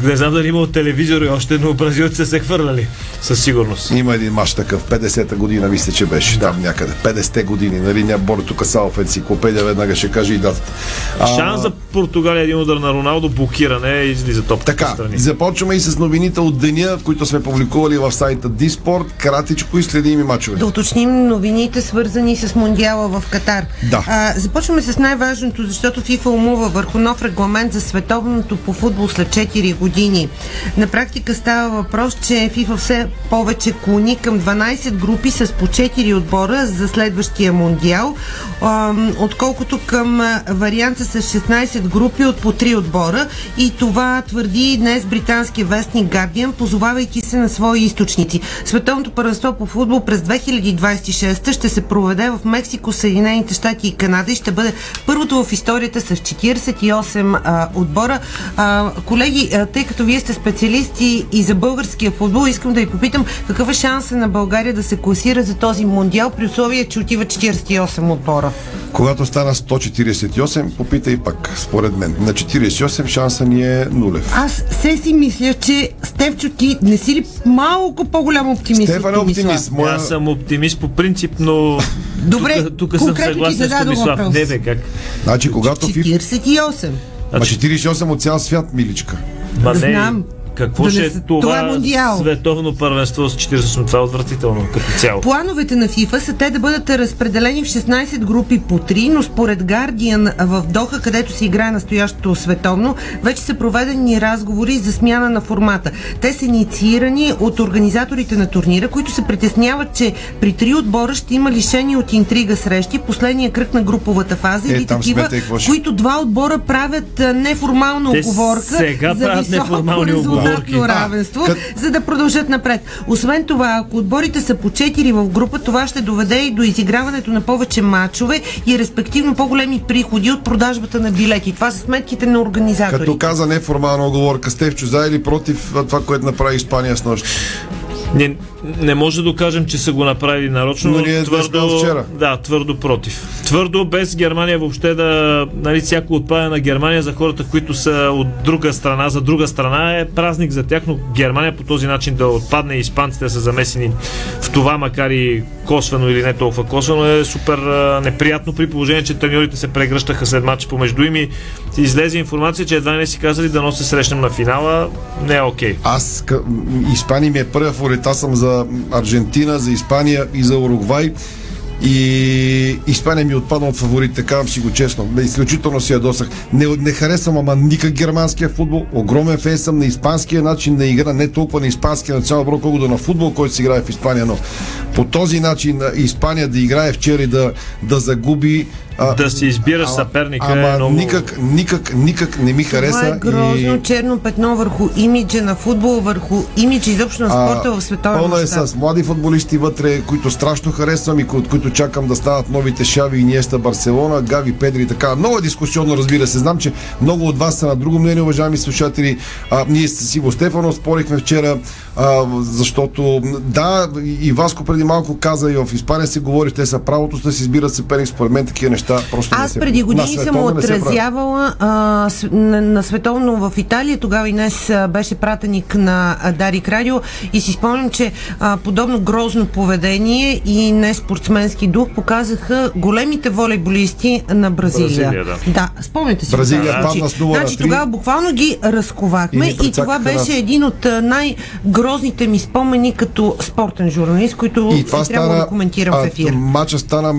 не знам дали има телевизори още, но бразилците са се хвърляли. Със сигурност. Има един матч такъв, 50-та година, мисля, че беше там някъде. 50-те години, нали? Ня Боре тук са в енциклопедия, веднага ще каже и датата. А, Шанс за Португалия един удар на Роналдо, блокиране и излиза топката Така, страни. започваме и с новините от деня, които сме публикували в сайта Диспорт. Кратичко и следими мачове. Да уточним новините, свързани с Мондиала в Катар. Да. А, започваме с най-важното, защото ФИФА умува върху нов регламент за световното по футбол след 4 години. На практика става въпрос, че ФИФА все повече клони към 12 групи с по 4 отбора за следващия Мондиал, а, отколкото към варианта с 16 групи от по 3 отбора. И това твърди днес британския вестник Guardian, позовавайки се на свои източници. Световното първенство по футбол през 2026 ще се проведе в Мексико, Съединените щати и Канада и ще бъде първото в историята с 48 а, отбора. А, колеги, а, тъй като вие сте специалисти и за българския футбол, искам да ви попитам какъв е шанса на България да се класира за този мондиал при условие, че отива 48 отбора? Когато стана 148, попитай пак, според мен. На 48 шанса ни е нулев. Аз се си мисля, че Стевчо ти не си ли малко по-голям оптимист? Стефан е оптимист. Моя... Аз съм оптимист по принцип, но Добре, тук, тук съм съгласен с Томислав. Въпрос. Не бе, как? Значи, когато FIFA... 48. Ма 48 от цял свят, миличка. Ма не, Знам. Какво Да ще не е това, това е мондиал. световно първенство с 48? Това е отвратително като цяло. Плановете на ФИФА са те да бъдат разпределени в 16 групи по 3, но според Guardian в Доха, където се играе настоящото световно, вече са проведени разговори за смяна на формата. Те са инициирани от организаторите на турнира, които се притесняват, че при три отбора ще има лишени от интрига срещи, последния кръг на груповата фаза Е, или такива, смете, които два отбора правят неформална Те оговорка сега за правят неформални оговорки. А, равенство, кът- за да продължат напред. Освен това, ако отборите са по 4 в група, това ще доведе и до изиграването на повече матчове и респективно по-големи приходи от продажбата на билети. Това са сметките на организаторите. Като каза неформална оговорка, Стевчо, за или против това, което направи Испания с нощ? Не, не може да докажем, че са го направили нарочно, Но но, ние твърдо, вчера. да, твърдо против. Твърдо без Германия въобще да, нали, всяко отпадане на Германия за хората, които са от друга страна, за друга страна е празник за тях, но Германия по този начин да отпадне и испанците са замесени в това, макар и косвено или не толкова косвено, е супер неприятно при положение, че треньорите се прегръщаха след матч помежду им и излезе информация, че едва не си казали да но се срещнем на финала. Не е окей. Аз, къ... Испания ми е първия фаворит. Аз съм за Аржентина, за Испания и за Уругвай. И Испания ми отпадна от фаворитите, казвам си го честно. Изключително си ядосах. Не, не харесвам ама никак германския футбол. Огромен фен съм на испанския начин на игра, не толкова на испанския национал отбор, колкото на футбол, който се играе в Испания. Но по този начин Испания да играе вчера и да, да загуби А, да се избира съперника ама е много... никак, никак, никак не ми хареса. Това е грозно и... черно петно върху имиджа на футбол, върху имиджа изобщо на спорта в световен Пълна е с млади футболисти вътре, които страшно харесвам и от които чакам да станат новите Шави и Ниеста Барселона, Гави, Педри и така. Много е дискусионно, разбира се. Знам, че много от вас са на друго мнение, уважаеми слушатели. А, ние с Сиво Стефанов спорихме вчера, а, защото да, и Васко преди малко каза и в Испания се говори, те са правото да се избират съперник. Според мен такива неща просто не Аз се преди години съм отразявала а, на, на световно в Италия. Тогава и днес беше пратеник на Дарик Радио и си спомням, че а, подобно грозно поведение и не спортсменски дух показаха големите волейболисти на Бразилия. Бразилия, да. да, спомняте си. Бразилия това. падна с нула на значи три. тогава буквално ги разковахме И и, това беше нас. един от най-грозните ми спомени като спортен журналист, които И това трябвало стана. да коментирам в ефир. Матча стана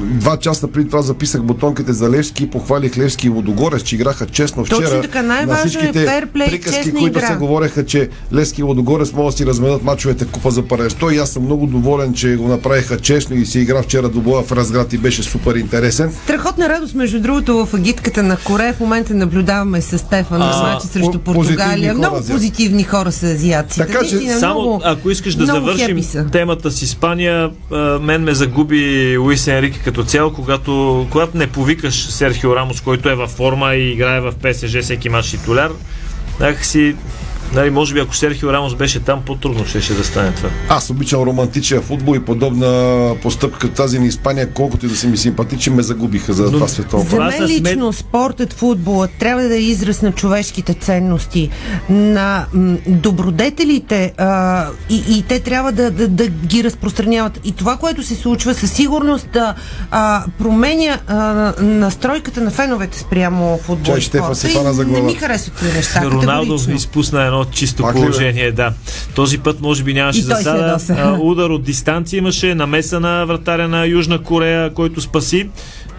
два часа преди това записах бутонките за Левски и похвалих Левски и Лодогорец, че играха честно вчера. Точно така, на най-важно е всичките ферплей, приказки, които игра. се говореха, че Левски и Лодогорец могат да си разменят мачовете купа за първенство. И аз съм много доволен, че го направиха честно и се игра вчера до боя в Разград и беше супер интересен. Страхотна радост, между другото, в агитката на Корея. В момента наблюдаваме с Стефан на А, мача срещу Португалия. хора, Много азиатци. позитивни хора са азиатците. Така че Наистина, Само много, ако искаш да завършим темата с Испания, мен ме загуби Луис Енрике като цяло, когато, когато не повикаш Серхио Рамос, който е във форма и играе в ПСЖ всеки матч титуляр, някакси Нали, може би ако Серхио Рамос беше там, по-трудно ще, ще да стане това. Аз обичам романтичен футбол и подобна постъпка като тази на Испания, колкото и да са ми симпатични, ме загубиха за това световно. За мен лично спортът, футболът трябва да е израз на човешките ценности, на м, добродетелите а, и, и те трябва да, да, да ги разпространяват. И това, което се случва, със сигурност да а, променя а, настройката на феновете спрямо футбол. Чай, спорта. се хвана за И Не глава. ми харесват тези неща. Роналдо категорично. изпусна едно чисто Пак ли, положение, да. Този път може би нямаше се засада. А, удар от дистанция имаше, намеса на вратаря на Южна Корея, който спаси.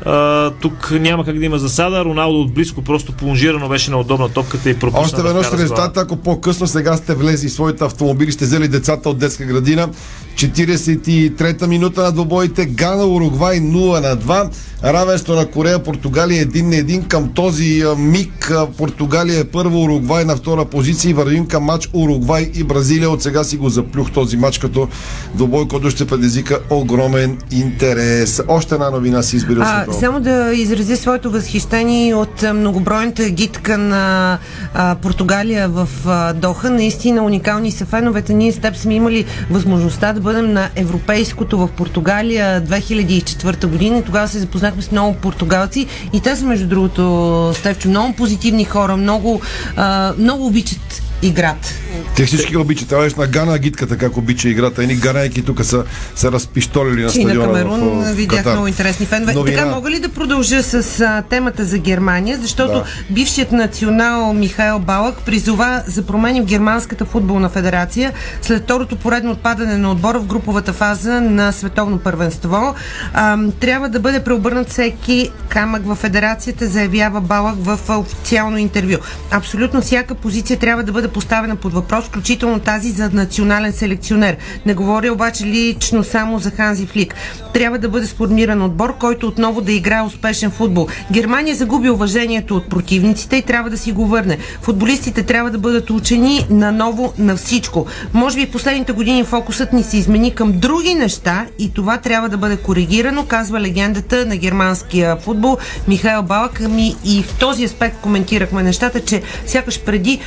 А, тук няма как да има засада. Роналдо от близко просто плонжирано беше на удобна топката и пропусна. Още веднъж резултата, ако по-късно сега сте влезли в своите автомобили, сте взели децата от детска градина. 43-та минута на двобоите. Гана Уругвай 0 на 2. Равенство на Корея, Португалия 1 на 1. Към този миг Португалия е първа, Уругвай на втора позиция и вървим към матч Уругвай и Бразилия. От сега си го заплюх този матч като двобой, който ще предизвика огромен интерес. Още една новина си избира А, само да изразя своето възхищение от многобройната гидка на а, Португалия в а, Доха. Наистина уникални са феновете. Ние с теб сме имали възможността да бъдем на европейското в Португалия 2004 година. И тогава се запознахме с много португалци. И те са между другото, Стевчо, много позитивни хора, много, а, много обичат играта. Те всички обичат. Беше на Гана гидката, как обича играта. Едни ганайки тук са, са разпиштолили на Че и на стадиона. Камерун в, видях Катар. много интересни фенове. Новина. Така, мога ли да продължа с а, темата за Германия, защото Да. бившият национал Михаил Балък призова за промени в Германската футболна федерация след второто поредно отпадане на отбора в груповата фаза на световно първенство. А, трябва да бъде преобърнат всеки камък в федерацията, заявява Балък в официално интервю. Абсолютно всяка позиция трябва да бъде поставена под въпрос, включително тази за национален селекционер. Не говоря обаче лично само за Ханзи Флик. Трябва да бъде сформиран отбор, който отново да играе успешен футбол. Германия загуби уважението от противниците и трябва да си го върне. Футболистите трябва да бъдат учени наново на всичко. Може би в последните години фокусът ни се измени към други неща и това трябва да бъде коригирано, казва легендата на германския футбол Михаил Балак. Ами и в този аспект коментирахме нещата, че сякаш преди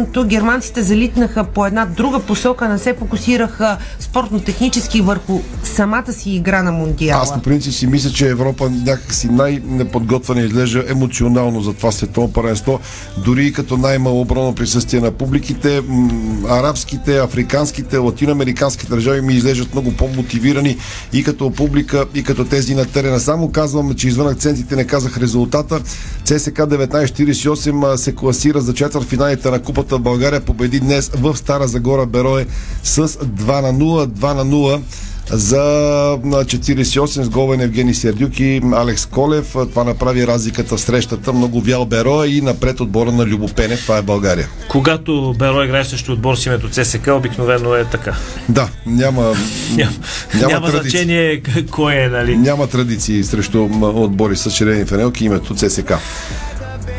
световното германците залитнаха по една друга посока, не се фокусираха спортно-технически върху самата си игра на мундиала. Аз по принцип си мисля, че Европа някакси най-неподготвена изглежда емоционално за това световно първенство, дори и като най-малобронно присъствие на публиките. Арабските, африканските, латиноамериканските държави ми изглеждат много по-мотивирани и като публика, и като тези на терена. Само казвам, че извън акцентите не казах резултата. ЦСК 1948 а, се класира за четвър финалите на Купата в България. Победи днес в Стара Загора Берое с 2 на 0. 2 на 0 за на 48 с гол на Евгений Сердюк и Алекс Колев. Това направи разликата в срещата. Много вял Беро и напред отбора на Любопенев. Това е България. Когато Беро играе срещу отбор с името ЦСК, обикновено е така. Да, няма, Няма, няма, няма значение к- кой е, нали? Няма традиции срещу отбори с червени фанелки името ЦСК.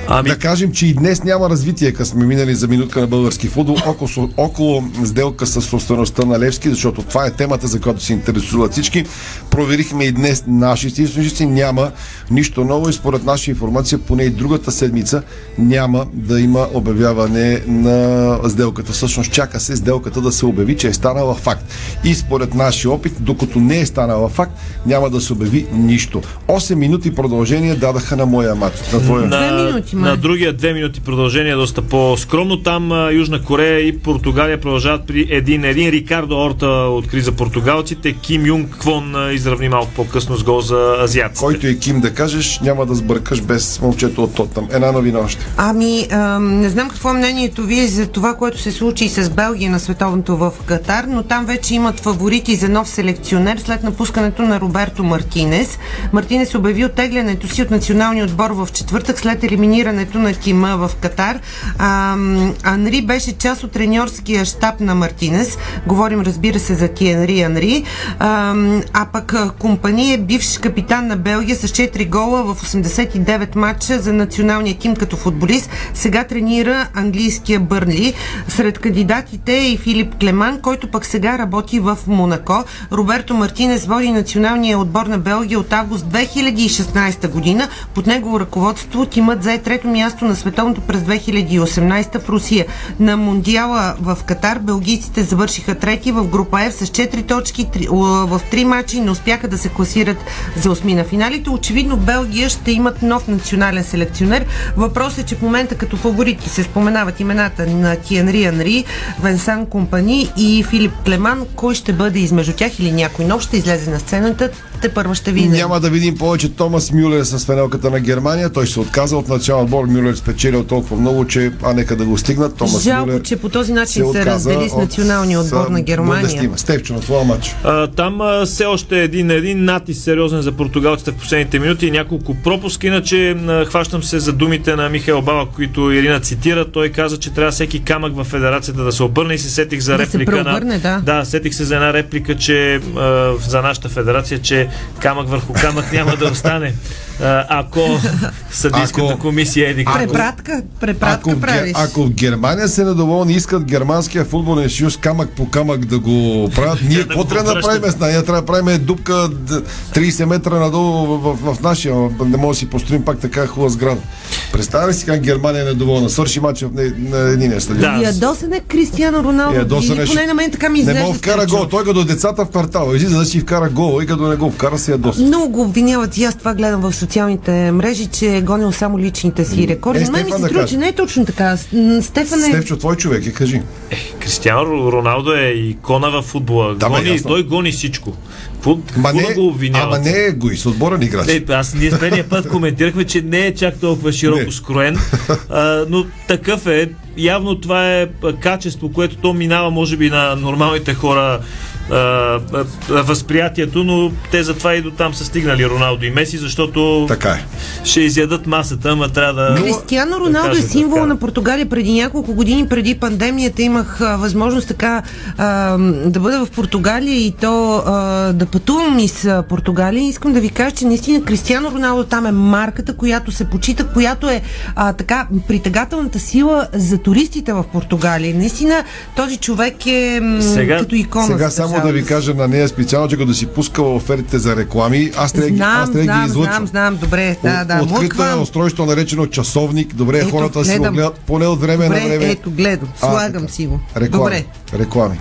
Ами... Да кажем, че и днес няма развитие, като сме минали за минутка на български футбол, около, около сделка с собствеността на Левски, защото това е темата, за която се интересуват всички. Проверихме и днес нашите източници, няма нищо ново и според наша информация, поне и другата седмица няма да има обявяване на сделката. Всъщност чака се сделката да се обяви, че е станала факт. И според нашия опит, докато не е станала факт, няма да се обяви нищо. 8 минути продължение дадаха на моя матч. На твоя. На, на другия две минути продължение е доста по-скромно. Там Южна Корея и Португалия продължават при един, един Рикардо Орта откри за португалците. Ким Юнг Квон изравни малко по-късно с гол за азиатците. Който е Ким да кажеш, няма да сбъркаш без момчето от Тотнам. Една новина още. Ами, ам, не знам какво е мнението ви за това, което се случи с Белгия на световното в Катар, но там вече имат фаворити за нов селекционер след напускането на Роберто Мартинес. Мартинес обяви оттеглянето си от националния отбор в четвъртък след елиминирането на Кима в Катар. Ам, Анри беше част от треньорския щаб на Мартинес. Говорим, разбира се, за Тиенри Анри. Ам, а пък а, Компани е бивш капитан на Белгия с 4 гола в 89 матча за националния тим като футболист. Сега тренира английския Бърнли. Сред кандидатите е и Филип Клеман, който пък сега работи в Монако. Роберто Мартинес води националния отбор на Белгия от август 2016 година. Под негово ръководство тимът зае трето място на световното през 2018 в Русия. На Мондиала в Катар белгийците завършиха трети в група F с 4 точки в 3 мачи и не успяха да се класират за осми на финалите. Очевидно Белгия ще имат нов национален селекционер. Въпросът е, че в момента като фаворити се споменават имената на Тиенри Анри, Венсан Компани и Филип Клеман. Кой ще бъде измежду тях или някой нов ще излезе на сцената? Те първа ще видим. Няма да видим повече Томас Мюлер с фенелката на Германия. Той се отказа от националния отбор. Мюлер спечелил толкова много, че а нека да го стигнат. Томас Жалко, Мюлер че по този начин се, отказа раздели с от- националния отбор с на Германия. Бундесliga. Степчо, на твоя матч. А, там а, все още един един натиск сериозен за португалците в последните минути и няколко пропуски. Иначе а, хващам се за думите на Михаил Бала, които Ирина цитира. Той каза, че трябва всеки камък в федерацията да се обърне и се сетих за Да се реплика преобърне, на... да. да, сетих се за една реплика, че а, за нашата федерация, че камък върху камък няма да остане. Ако съдийската Ако- комисия еди какво. Препратка, препратка Ако правиш. ако в Германия се недоволни искат германския футболен съюз камък по камък да го правят, ние Да какво трябва да правим с нея? Ние трябва да правим дупка д- 30 метра надолу в, в, в нашия. Не може да си построим пак така хубава сграда. Представя ли си как Германия е недоволна? Свърши матча не- на единия стадион. Ядосен е Кристиано Роналдо. Ядосен е, поне ще- на мен така ми Не изглежда. мога вкара гол. Той като децата в квартала. Излиза да си вкара гол и като не го вкара се ядоса. Много го обвиняват и аз това гледам в социалните мрежи, че е гонил само личните си рекорди. Е, Но мен ми се струва, че не е точно така. С- Стефан е... Стевчо, твой човек е, кажи. Кристиано Роналдо е икона в футбола. Да, бе, гони, ясно. той гони всичко. Какво Ма не, да го обвиняват? ама не е егоист, отборен играч. Не, аз ние с предния път коментирахме, че не е чак толкова широко Не. скроен, а, но такъв е. Явно това е качество, което то минава, може би, на нормалните хора а, възприятието, но те затова и до там са стигнали Роналдо и Меси, защото така е. ще изядат масата, ама трябва да... Кристиано да Роналдо е да символ вкарат. на Португалия. Преди няколко години, преди пандемията, имах а, възможност така а, да бъда в Португалия и то а, да пътувам из а, Португалия. Искам да ви кажа, че наистина Кристиано Роналдо там е марката, която се почита, която е а, така притегателната сила за туристите в Португалия. Наистина този човек е м, Сега- като икона. Сега само да ви кажа на нея специално, че като си пускала офертите за реклами, аз трябва, да ги- аз Знам, трябва да ги знам, излъчвам. знам, знам, добре, да, да, Открита е млъквам. устройство, наречено часовник. Добре, е Ето, хората да си го гледам. гледат поне от време Добре, на време. ето, гледам, А, слагам си го. Реклами. Добре. Реклами.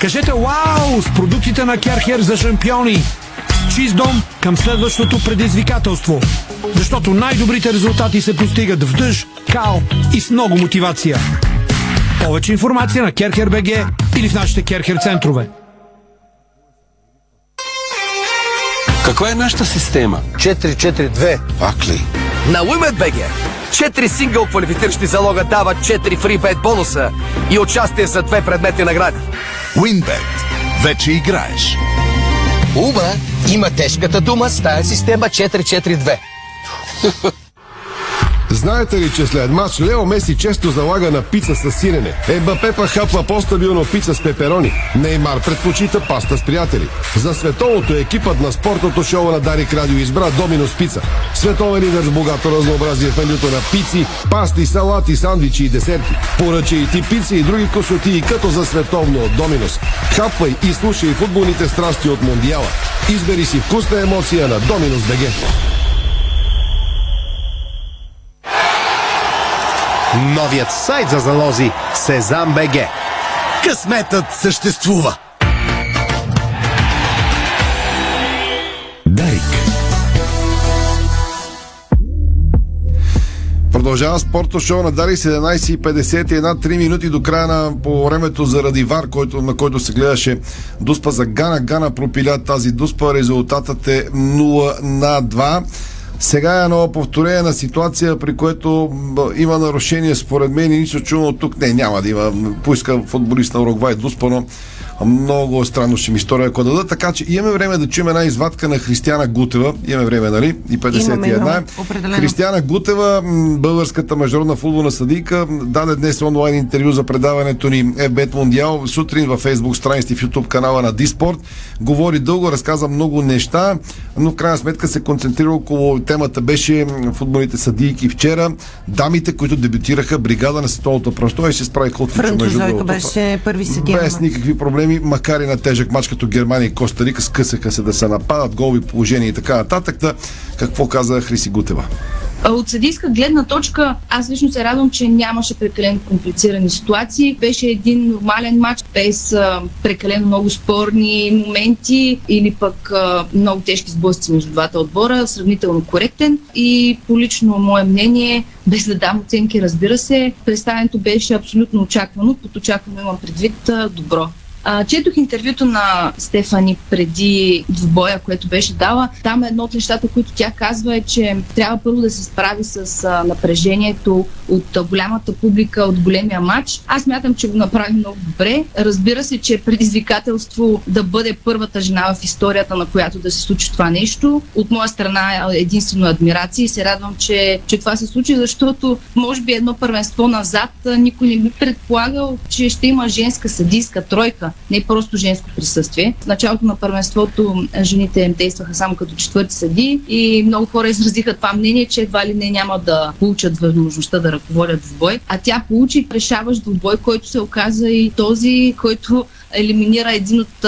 Кажете вау с продуктите на Керхер за шампиони. С чист дом към следващото предизвикателство. Защото най-добрите резултати се постигат в дъжд, кал и с много мотивация. Повече информация на Керхер БГ или в нашите Керхер центрове. Каква е нашата система? 4-4-2. Пак ли? На WinBet.bg 4 сингъл квалифициращи залога дават 4 фрибет бонуса и участие за две предметни награди. WinBet. Вече играеш. Ума има тежката дума с тая система 442. Знаете ли, че след матч Лео Меси често залага на пица с сирене? Ембапе па хапва по-стабилно пица с пеперони. Неймар предпочита паста с приятели. За световното екипът на спортното шоу на Дарик Радио избра Доминос Пица. Световен лидер с богато разнообразие в менюто на пици, пасти, салати, сандвичи и десерти. Поръча и ти пици и други косоти като за световно от Доминос. Хапвай и слушай футболните страсти от Мондиала. Избери си вкусна емоция на Доминос БГ. Новият сайт за залози Сезам БГ. Късметът съществува! Дарик. Продължава спорто шоу на Дари 17.51, 3 минути до края на по времето заради ВАР, който, на който се гледаше дуспа за Гана. Гана пропиля тази дуспа, резултатът е 0 на 2. Сега е едно повторение на ситуация, при което има нарушение според мен и нищо чудно тук. Не, няма да има. Поиска футболист на Уругвай Дуспано. Много странно ще ми история, ако дадат. Така че имаме време да чуем една извадка на Християна Гутева. Имаме време, нали? И 51. Християна Гутева, българската международна футболна съдийка, даде днес онлайн интервю за предаването ни Ебет Мондиал. Сутрин във Facebook страници в YouTube канала на Диспорт. Говори дълго, разказа много неща, но в крайна сметка се концентрира около темата беше футболните съдийки вчера. Дамите, които дебютираха бригада на световното пръсто и се справиха от Французойка беше първи съдия. Без никакви проблеми проблеми, макар и на тежък матч като Германия и Коста Рика, скъсаха се да се нападат, голови положения и така нататък. Да, какво каза Хриси Гутева? От съдийска гледна точка, аз лично се радвам, че нямаше прекалено комплицирани ситуации. Беше един нормален матч, без а, прекалено много спорни моменти или пък а, много тежки сблъсъци между двата отбора, сравнително коректен. И по лично мое мнение, без да дам оценки, разбира се, представенето беше абсолютно очаквано. Под очаквано имам предвид а, добро. А, четох интервюто на Стефани преди двубоя, което беше дала. Там едно от нещата, които тя казва е, че трябва първо да се справи с а, напрежението от а, голямата публика, от големия матч. Аз мятам, че го направи много добре. Разбира се, че е предизвикателство да бъде първата жена в историята, на която да се случи това нещо. От моя страна е единствено адмирация и се радвам, че, че това се случи, защото може би едно първенство назад никой не би предполагал, че ще има женска съдийска тройка не просто женско присъствие. В началото на първенството жените действаха само като четвърти съди и много хора изразиха това мнение, че едва ли не няма да получат възможността да ръководят в бой. А тя получи решаващ бой, който се оказа и този, който елиминира един от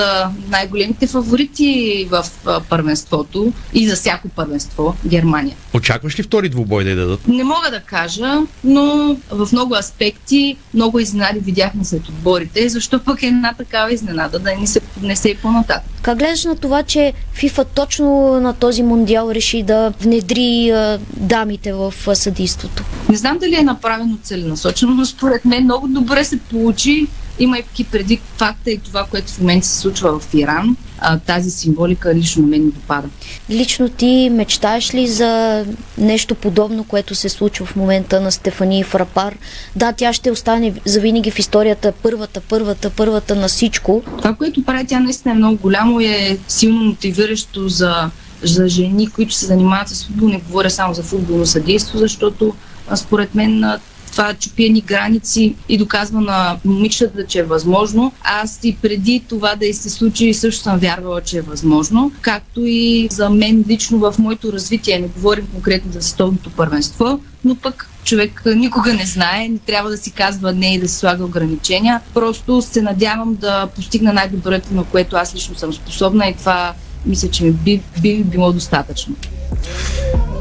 най-големите фаворити в първенството и за всяко първенство Германия. Очакваш ли втори двубой да дадат? Не мога да кажа, но в много аспекти много изненади видяхме след отборите, защо пък е една такава изненада да ни се поднесе и по-нататък. Как гледаш на това, че ФИФА точно на този мондиал реши да внедри а, дамите в съдийството? Не знам дали е направено целенасочено, но според мен много добре се получи имайки преди факта и това, което в момента се случва в Иран, а, тази символика лично мен ми допада. Лично ти мечтаеш ли за нещо подобно, което се случва в момента на Стефани Фрапар? Да, тя ще остане завинаги в историята първата, първата, първата на всичко. Това, което прави тя наистина е много голямо и е силно мотивиращо за, за жени, които се занимават с футбол. Не говоря само за футболно съдейство, защото според мен това чупи ни граници и доказва на момичетата, че е възможно. Аз и преди това да и се случи, също съм вярвала, че е възможно. Както и за мен лично в моето развитие, не говорим конкретно за световното първенство, но пък човек никога не знае, не трябва да си казва не и да си слага ограничения. Просто се надявам да постигна най-доброто, на което аз лично съм способна и това мисля, че ми би, би било достатъчно.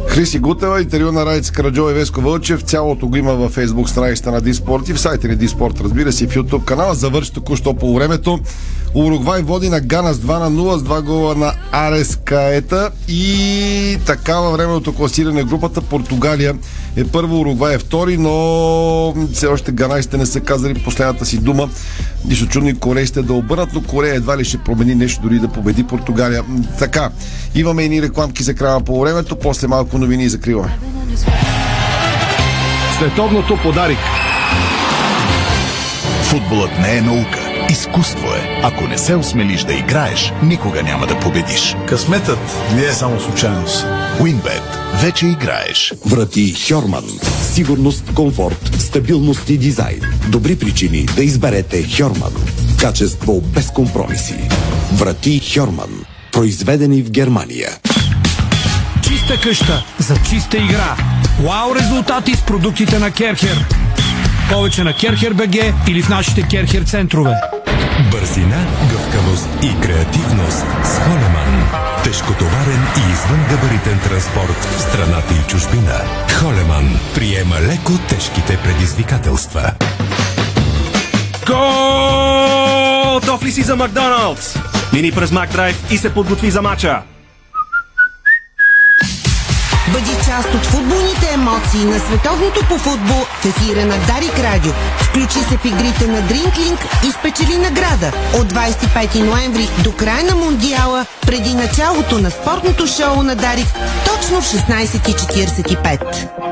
Хриси Гутева, интервю на Райц Караджо и Веско Вълчев. Цялото го има във Facebook страницата на Диспорт и в сайта ни Диспорт, разбира се, в YouTube канала. Завърши току-що по времето. Уругвай води на Гана с 2 на 0 с 2 гола на Арес Каета и така във времето класиране групата Португалия е първо, Уругвай е втори, но все още ганайците не са казали последната си дума. Нищо чудно и корейците да обърнат, но Корея едва ли ще промени нещо, дори да победи Португалия. Така, имаме и ни рекламки за края по времето, после малко новини и закриваме. Световното подарик. Футболът не е наука. Изкуство е. Ако не се осмелиш да играеш, никога няма да победиш. Късметът не е само случайност. Уинбет. Вече играеш. Врати Хьорман. Сигурност, комфорт, стабилност и дизайн. Добри причини да изберете Хьорман. Качество без компромиси. Врати Хьорман. Произведени в Германия. Чиста къща за чиста игра. Вау резултати с продуктите на Керхер. Повече на Керхер БГ или в нашите Керхер центрове. Бързина, гъвкавост и креативност с Холеман. Тежкотоварен и извънгабаритен транспорт в страната и чужбина. Холеман приема леко тежките предизвикателства. Гол! Готов ли си за Макдоналдс? Мини през Макдрайв и се подготви за мача. Бъди част от футболните емоции на световното по футбол в ефира на Дарик Радио. Включи се в игрите на Дринклинг и спечели награда от 25 ноември до края на Мундиала, преди началото на спортното шоу на Дарик, точно в 16.45.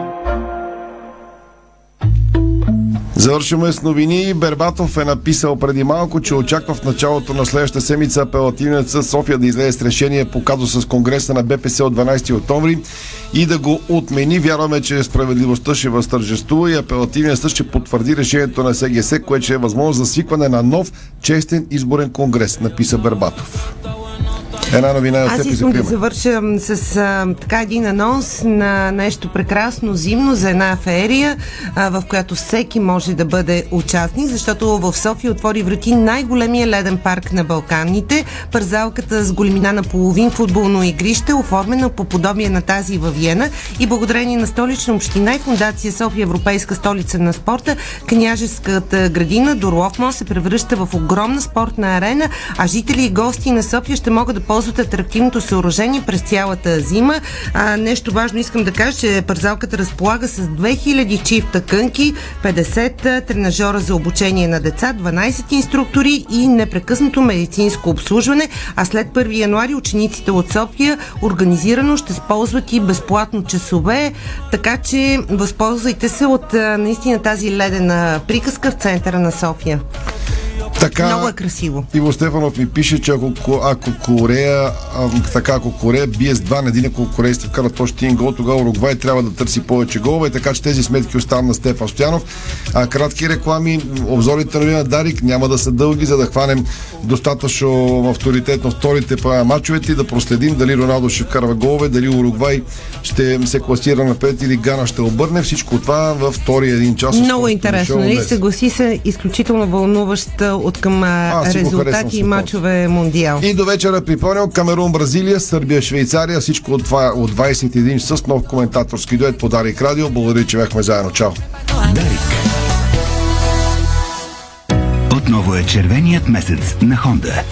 Завършваме с новини. Бербатов е написал преди малко, че очаква в началото на следващата седмица апелативният съд София да излезе с решение по казуса с Конгреса на БПС от 12 октомври и да го отмени. Вярваме, че справедливостта ще възтържествува и апелативният съд ще потвърди решението на СГС, което ще е възможност за свикване на нов честен изборен конгрес, написа Бербатов. Една новина Аз искам да завърша с а, така един анонс на нещо прекрасно зимно за една ферия, а, в която всеки може да бъде участник, защото в София отвори врати най-големия леден парк на Балканите. Парзалката с големина на половин футболно игрище, оформена по подобие на тази във Виена и благодарение на столична община и фундация София Европейска столица на спорта, княжеската градина Дорлов мост се превръща в огромна спортна арена, а жители и гости на София ще могат да ползват атрактивното съоръжение през цялата зима. А, нещо важно искам да кажа, че парзалката разполага с 2000 чифта кънки, 50 тренажера за обучение на деца, 12 инструктори и непрекъснато медицинско обслужване, а след 1 януари учениците от София организирано ще използват и безплатно часове, така че възползвайте се от наистина тази ледена приказка в центъра на София. Така, Много е красиво. Иво Стефанов ми пише, че ако, ако Корея, а, така, ако Корея бие с два на един, ако корейците вкарат още един гол, тогава Уругвай трябва да търси повече голове, така че тези сметки оставам на Стефан Стоянов. А, кратки реклами, обзорите на Дарик няма да са дълги, за да хванем достатъчно авторитетно вторите мачовете и да проследим дали Роналдо ще вкарва голове, дали Уругвай ще се класира напред или Гана ще обърне. Всичко това във втория един час. Много интересно, нали? Съгласи се, изключително вълнуващ от към а, резултати и мачове Мондиал. И до вечера припомням Камерун, Бразилия, Сърбия, Швейцария. Всичко от това от 21 часа с нов коментаторски дует по Дарик Радио. Благодаря, че бяхме заедно. Чао! Отново е червеният месец на Хонда.